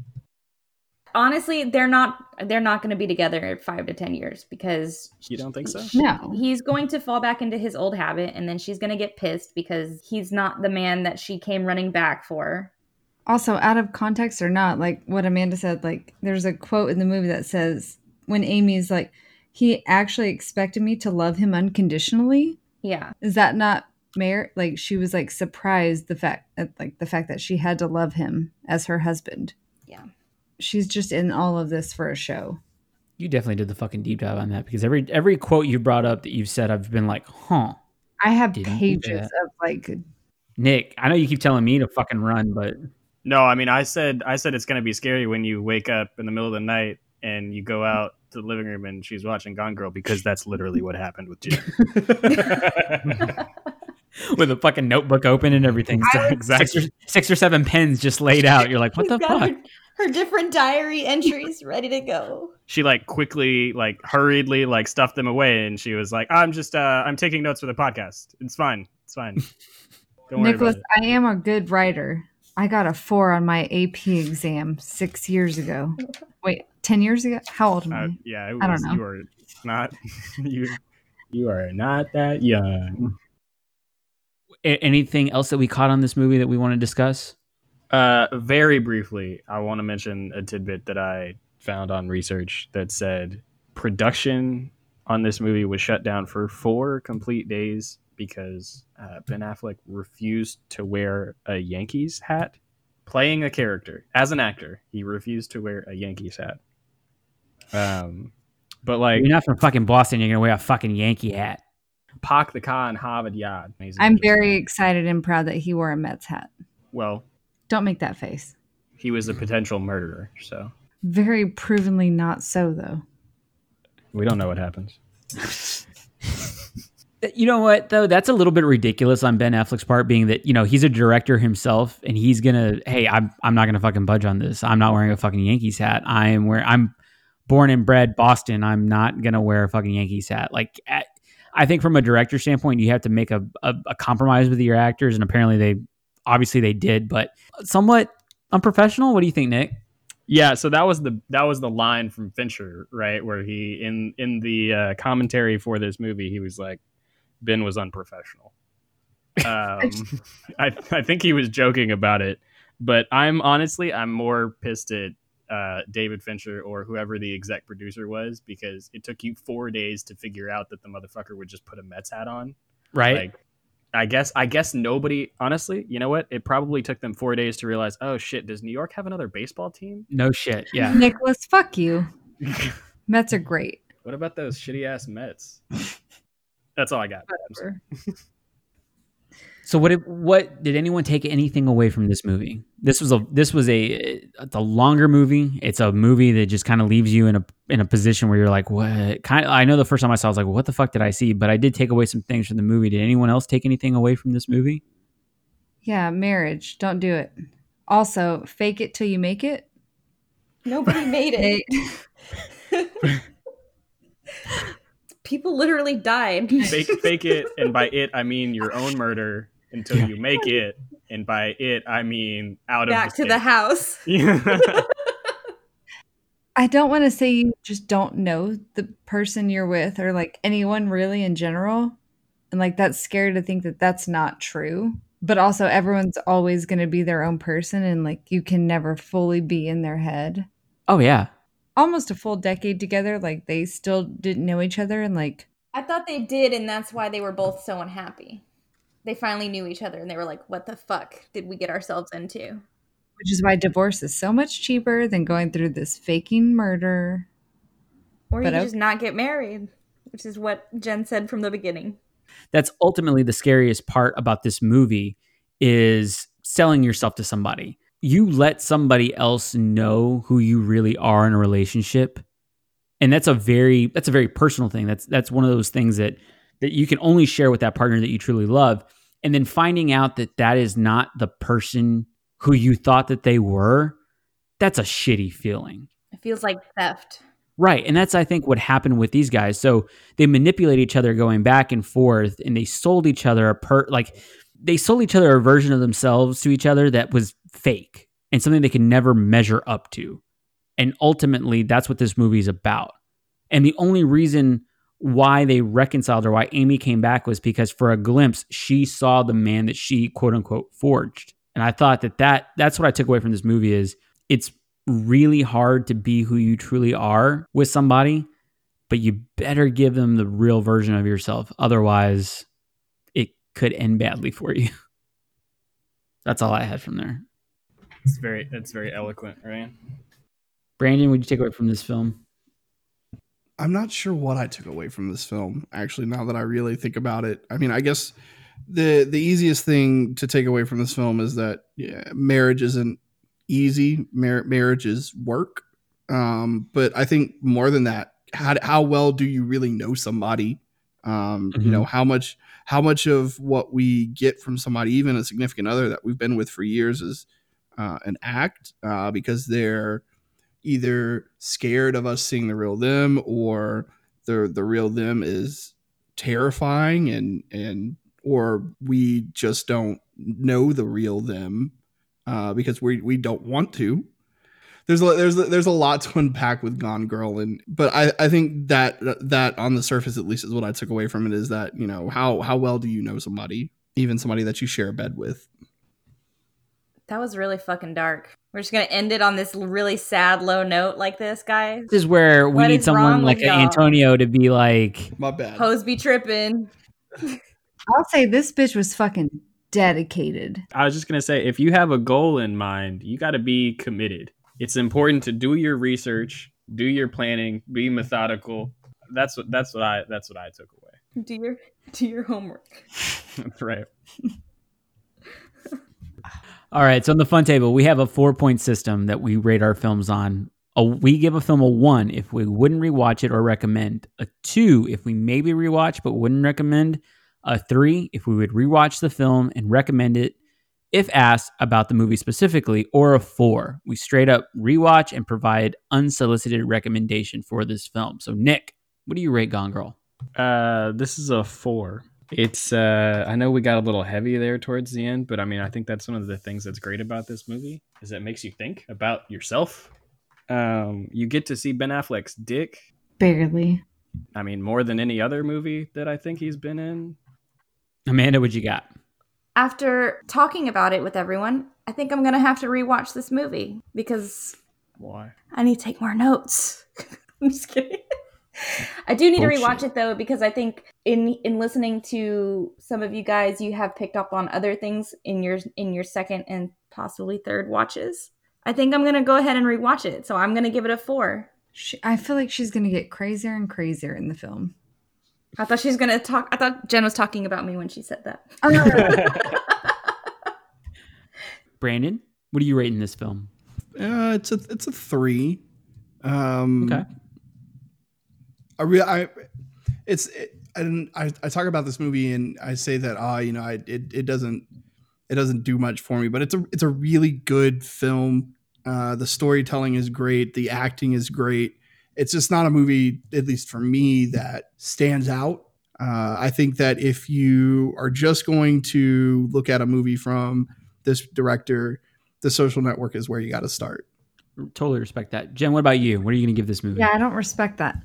Honestly they're not they're not going to be together in five to ten years because You don't think so? No, he's going to fall back into his old habit and then she's going to get pissed because he's not the man that she came running back for also out of context or not like what amanda said like there's a quote in the movie that says when amy's like he actually expected me to love him unconditionally. Yeah. Is that not Mer like she was like surprised the fact at like the fact that she had to love him as her husband. Yeah. She's just in all of this for a show. You definitely did the fucking deep dive on that because every every quote you brought up that you've said, I've been like, huh. I have pages of like Nick, I know you keep telling me to fucking run, but No, I mean I said I said it's gonna be scary when you wake up in the middle of the night and you go out to the living room and she's watching Gone Girl because that's literally what happened with Jen. with a fucking notebook open and everything, six or, six or seven pens just laid out. You're like, what the She's fuck? Her, her different diary entries ready to go. she like quickly, like hurriedly, like stuffed them away, and she was like, "I'm just, uh, I'm taking notes for the podcast. It's fine. It's fine. Don't worry Nicholas, about it." I am a good writer. I got a four on my AP exam six years ago. Wait, ten years ago? How old am I? Uh, yeah, it was, I don't know. You are not you. You are not that young. A- anything else that we caught on this movie that we want to discuss? Uh, very briefly, I want to mention a tidbit that I found on research that said production on this movie was shut down for four complete days because uh, Ben Affleck refused to wear a Yankees hat. Playing a character as an actor, he refused to wear a Yankees hat. Um, but like You're not from fucking Boston. You're gonna wear a fucking Yankee hat. Park the car in Harvard Yard. I'm very excited and proud that he wore a Mets hat. well. Don't make that face. He was a potential murderer, so Very provenly not so though. we don't know what happens. You know what though? That's a little bit ridiculous on Ben Affleck's part, being that you know he's a director himself, and he's gonna, hey, I'm I'm not gonna fucking budge on this. I'm not wearing a fucking Yankees hat. I am where I'm born and bred Boston. I'm not gonna wear a fucking Yankees hat. Like, at, I think from a director standpoint, you have to make a, a a compromise with your actors, and apparently they obviously they did, but somewhat unprofessional. What do you think, Nick? Yeah, so that was the that was the line from Fincher, right? Where he in in the uh, commentary for this movie, he was like, "Ben was unprofessional." Um, I I think he was joking about it, but I'm honestly I'm more pissed at uh, David Fincher or whoever the exec producer was because it took you four days to figure out that the motherfucker would just put a Mets hat on. Right? Like, I guess I guess nobody honestly, you know what? It probably took them four days to realize, oh shit, does New York have another baseball team? no shit. Yeah. Nicholas, fuck you. Mets are great. What about those shitty ass Mets? That's all I got. I'm sorry. Whatever. So what? Did, what did anyone take anything away from this movie? This was a this was a it's a longer movie. It's a movie that just kind of leaves you in a in a position where you're like, what? Kind of. I know the first time I saw, it, I was like, what the fuck did I see? But I did take away some things from the movie. Did anyone else take anything away from this movie? Yeah, marriage. Don't do it. Also, fake it till you make it. Nobody made it. People literally died. Fake, fake it, and by it I mean your own murder until you make it, and by it I mean out Back of to the house. house. I don't want to say you just don't know the person you're with or like anyone really in general. And like that's scary to think that that's not true. But also, everyone's always going to be their own person and like you can never fully be in their head. Oh yeah, Almost a full decade together, like they still didn't know each other and like I thought they did, and that's why they were both so unhappy. They finally knew each other, and they were like, "What the fuck did we get ourselves into?" which is why divorce is so much cheaper than going through this faking murder. Or you But could okay. just not get married, which is what Jen said from the beginning. that's ultimately the scariest part about this movie is selling yourself to somebody. You let somebody else know who you really are in a relationship. And that's a very that's a very personal thing. That's that's one of those things that that you can only share with that partner that you truly love. And then finding out that that is not the person who you thought that they were, that's a shitty feeling. It feels like theft. Right. And that's, I think, what happened with these guys. So they manipulate each other going back and forth and they sold each other a per, like, they sold each other a version of themselves to each other that was fake and something they could never measure up to. And ultimately, that's what this movie is about. And the only reason why they reconciled or why Amy came back was because for a glimpse, she saw the man that she quote unquote forged. And I thought that, that that's what I took away from this movie is it's really hard to be who you truly are with somebody, but you better give them the real version of yourself. Otherwise, it could end badly for you. That's all I had from there. It's very it's very eloquent, right? Brandon, would you take away from this film? I'm not sure what I took away from this film. Actually, now that I really think about it, I mean, I guess the the easiest thing to take away from this film is that yeah, marriage isn't easy. Mar- marriage is work. Um, but I think more than that, how how well do you really know somebody? Um, You know how much how much of what we get from somebody, even a significant other that we've been with for years, is uh, an act uh, because they're either scared of us seeing the real them or the the real them is terrifying and and or we just don't know the real them uh, because we we don't want to. There's a, there's a- there's a lot to unpack with Gone Girl, and but I, I think that that on the surface at least is what I took away from it is that you know how how well do you know somebody, even somebody that you share a bed with. That was really fucking dark. We're just gonna end it on this really sad, low note like this, guys. This is where we What need someone like? Antonio to be like, My bad. Hoes be tripping. I'll say this bitch was fucking dedicated. I was just gonna say, if you have a goal in mind, you got to be committed. It's important to do your research, do your planning, be methodical. That's what that's what I that's what I took away. Do your do your homework. That's right. All right, so on the fun table, we have a four point system that we rate our films on. A, we give a film a one if we wouldn't rewatch it or recommend. A two if we maybe rewatch but wouldn't recommend. A three if we would rewatch the film and recommend it if asked about the movie specifically. Or a four, we straight up rewatch and provide unsolicited recommendation for this film. So Nick, what do you rate Gone Girl? Uh, this is a four. It's uh, I know we got a little heavy there towards the end, but I mean, I think that's one of the things that's great about this movie is it makes you think about yourself. Um, you get to see Ben Affleck's dick. Barely. I mean, more than any other movie that I think he's been in. Amanda, what you got? After talking about it with everyone, I think I'm gonna have to rewatch this movie because Why? I need to take more notes. I'm just kidding. I do need to Bullshit. rewatch it though because I think in in listening to some of you guys, you have picked up on other things in your in your second and possibly third watches. I think I'm gonna go ahead and rewatch it, so I'm gonna give it a four. She, I feel like she's gonna get crazier and crazier in the film. I thought she was gonna talk. I thought Jen was talking about me when she said that. Brandon, what are you rating this film? Uh, it's a it's a three. Um, Okay. I re- I it's it, I, didn't- I I talk about this movie and I say that ah you know I it, it doesn't it doesn't do much for me but it's a it's a really good film. Uh, the storytelling is great. The acting is great. It's just not a movie, at least for me, that stands out. Uh, I think that if you are just going to look at a movie from this director, The Social Network is where you got to start. Totally respect that. Jen, what about you? What are you going to give this movie? Yeah, I don't respect that.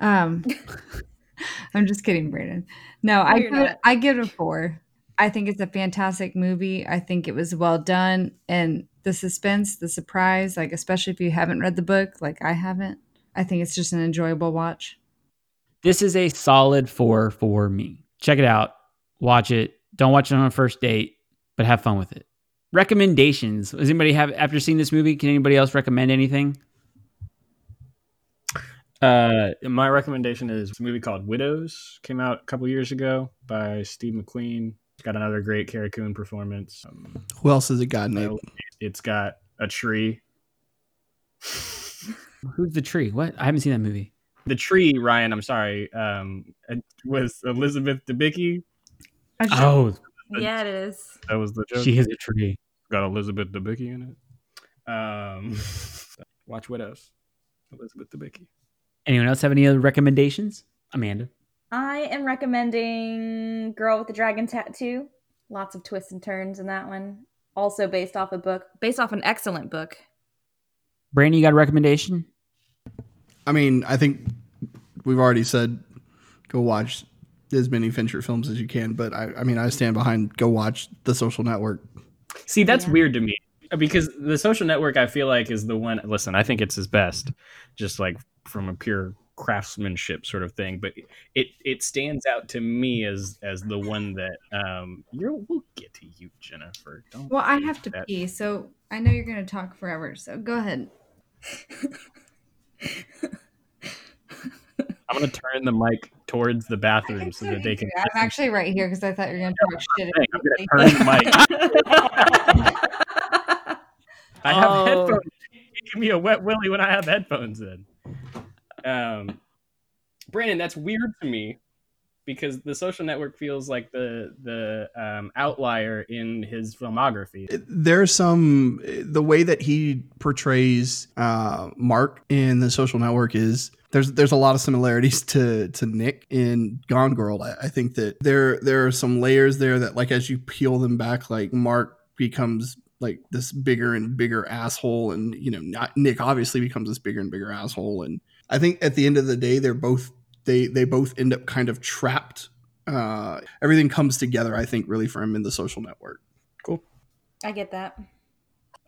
Um, I'm just kidding, Brandon. No, I you're give, it. I give it a four. I think it's a fantastic movie. I think it was well done, and the suspense, the surprise, like especially if you haven't read the book, like I haven't. I think it's just an enjoyable watch. This is a solid four for me. Check it out. Watch it. Don't watch it on a first date, but have fun with it. Recommendations. Does anybody have, after seeing this movie, can anybody else recommend anything? Uh, my recommendation is a movie called Widows. Came out a couple years ago by Steve McQueen. It's got another great Carrie Coon performance. Um, Who else has it got, Nate? it's got a tree. Who's the tree? What? I haven't seen that movie. The tree, Ryan. I'm sorry. Um, it was Elizabeth Debicki. I just- Oh, Yeah, it is. That was the joke. she is a tree. got Elizabeth Debicki in it. Um, watch Widows. Elizabeth Debicki. Anyone else have any other recommendations? Amanda. I am recommending Girl with the Dragon Tattoo. Lots of twists and turns in that one. Also based off a book, based off an excellent book. Brandon, you got a recommendation? I mean, I think we've already said go watch as many Fincher films as you can, but I, I mean, I stand behind go watch The Social Network. See, that's Yeah. weird to me because the social network I feel like is the one. Listen, I think it's his best, just like from a pure craftsmanship sort of thing. But it it stands out to me as as the one that um you're we'll get to you, Jennifer. Don't Well, I have to that- pee, so I know you're going to talk forever. So go ahead. I'm gonna turn the mic towards the bathroom so that they can. I'm actually right here because I thought you were going to talk shit. I'm gonna turn the mic. I have Oh. headphones. Give me a wet willy when I have headphones in. Um, Brandon, that's weird to me because the social network feels like the the um, outlier in his filmography. there's some the way that he portrays uh mark in the social network is there's there's a lot of similarities to to nick in gone girl i, I think that there there are some layers there that like as you peel them back like mark becomes like this bigger and bigger asshole and you know not nick obviously becomes this bigger and bigger asshole and i think at the end of the day they're both they they both end up kind of trapped uh everything comes together i think really for him in the social network Cool. I get that.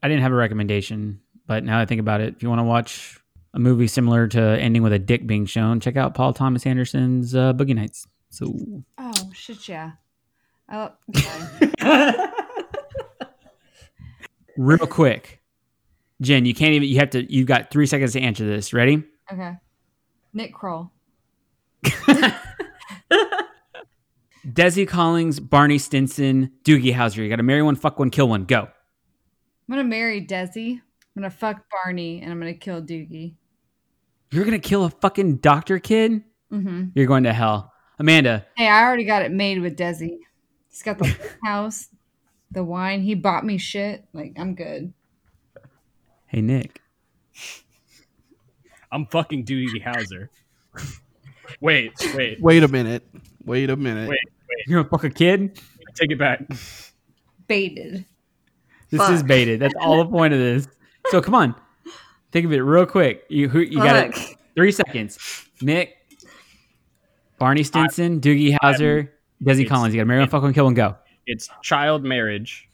I didn't have a recommendation, but now that I think about it, if you want to watch a movie similar to ending with a dick being shown, check out Paul Thomas Anderson's uh, Boogie Nights. So Oh, shit, yeah. Oh, okay. real quick, Jen, you can't even. You have to. You've got three seconds to answer this. Ready? okay. Nick Kroll. Desi Collins, Barney Stinson, Doogie Howser. You got to marry one, fuck one, kill one. Go. I'm going to marry Desi. I'm going to fuck Barney and I'm going to kill Doogie. You're gonna kill a fucking doctor kid. hmm You're going to hell, Amanda. Hey, I already got it made with Desi. He's got the house, the wine. He bought me shit. Like, I'm good. Hey Nick. I'm fucking Doogie Howser. wait, wait, wait a minute wait a minute Wait. You're gonna fuck a kid. take it back. Baited. This is baited. That's all the point of this. So come on, think of it real quick. You who you got it. Three seconds. Nick, Barney Stinson, Doogie Howser, Desi Collins. You got to marry one, fuck one, kill one, go. It's child marriage.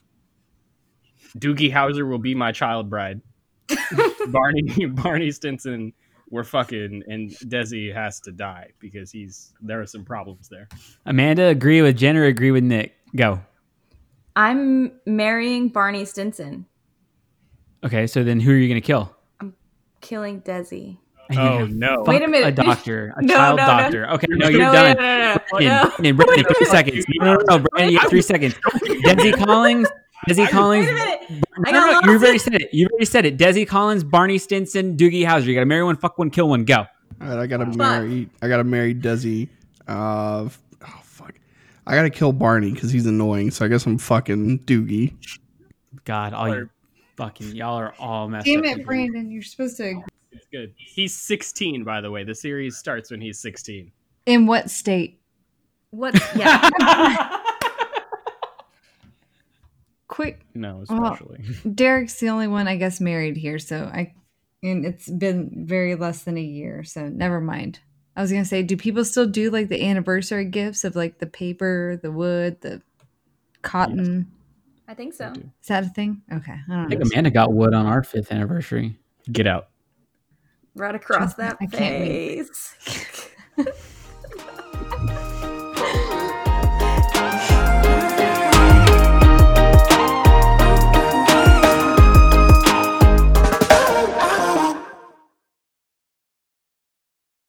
Doogie Howser will be my child bride. Barney Barney Stinson we're fucking and Desi has to die because he's there are some problems there. Amanda, agree with Jen or agree with Nick? Go. I'm marrying Barney Stinson, Okay, so then who are you gonna kill? I'm killing Desi. And Oh no. Wait a minute. A doctor, a No, child no, no. doctor. Okay, no, you're no, done. No, no, no, no, Brandon, no. Brandon, Brandon, three seconds. No, no, no, Brandon, you got three seconds. Desi Collins, Desi Collins. Wait a minute. No, no, no, you've already said it. You've already said it. Desi Collins, Barney Stinson, Doogie Howser. You got to marry one, fuck one, kill one. Go. All right, I gotta Fuck. marry. I gotta marry Desi. Uh, oh fuck, I gotta kill Barney because he's annoying. So I guess I'm fucking Doogie. God, all you fucking y'all are all messed Damn up. Damn it, people. Brandon. You're supposed to. It's good. He's 16 by the way. The series starts when he's 16. In what state? What? Yeah. Quick. No, Well, especially. Derek's the only one I guess married here, so I and it's been very less than a year, so never mind. I was gonna say, do people still do like the anniversary gifts of like the paper, the wood, the cotton? I think so. Is that a thing? Okay, I I don't know. I think know. Amanda got wood on our fifth anniversary. Get out. Right across that I face.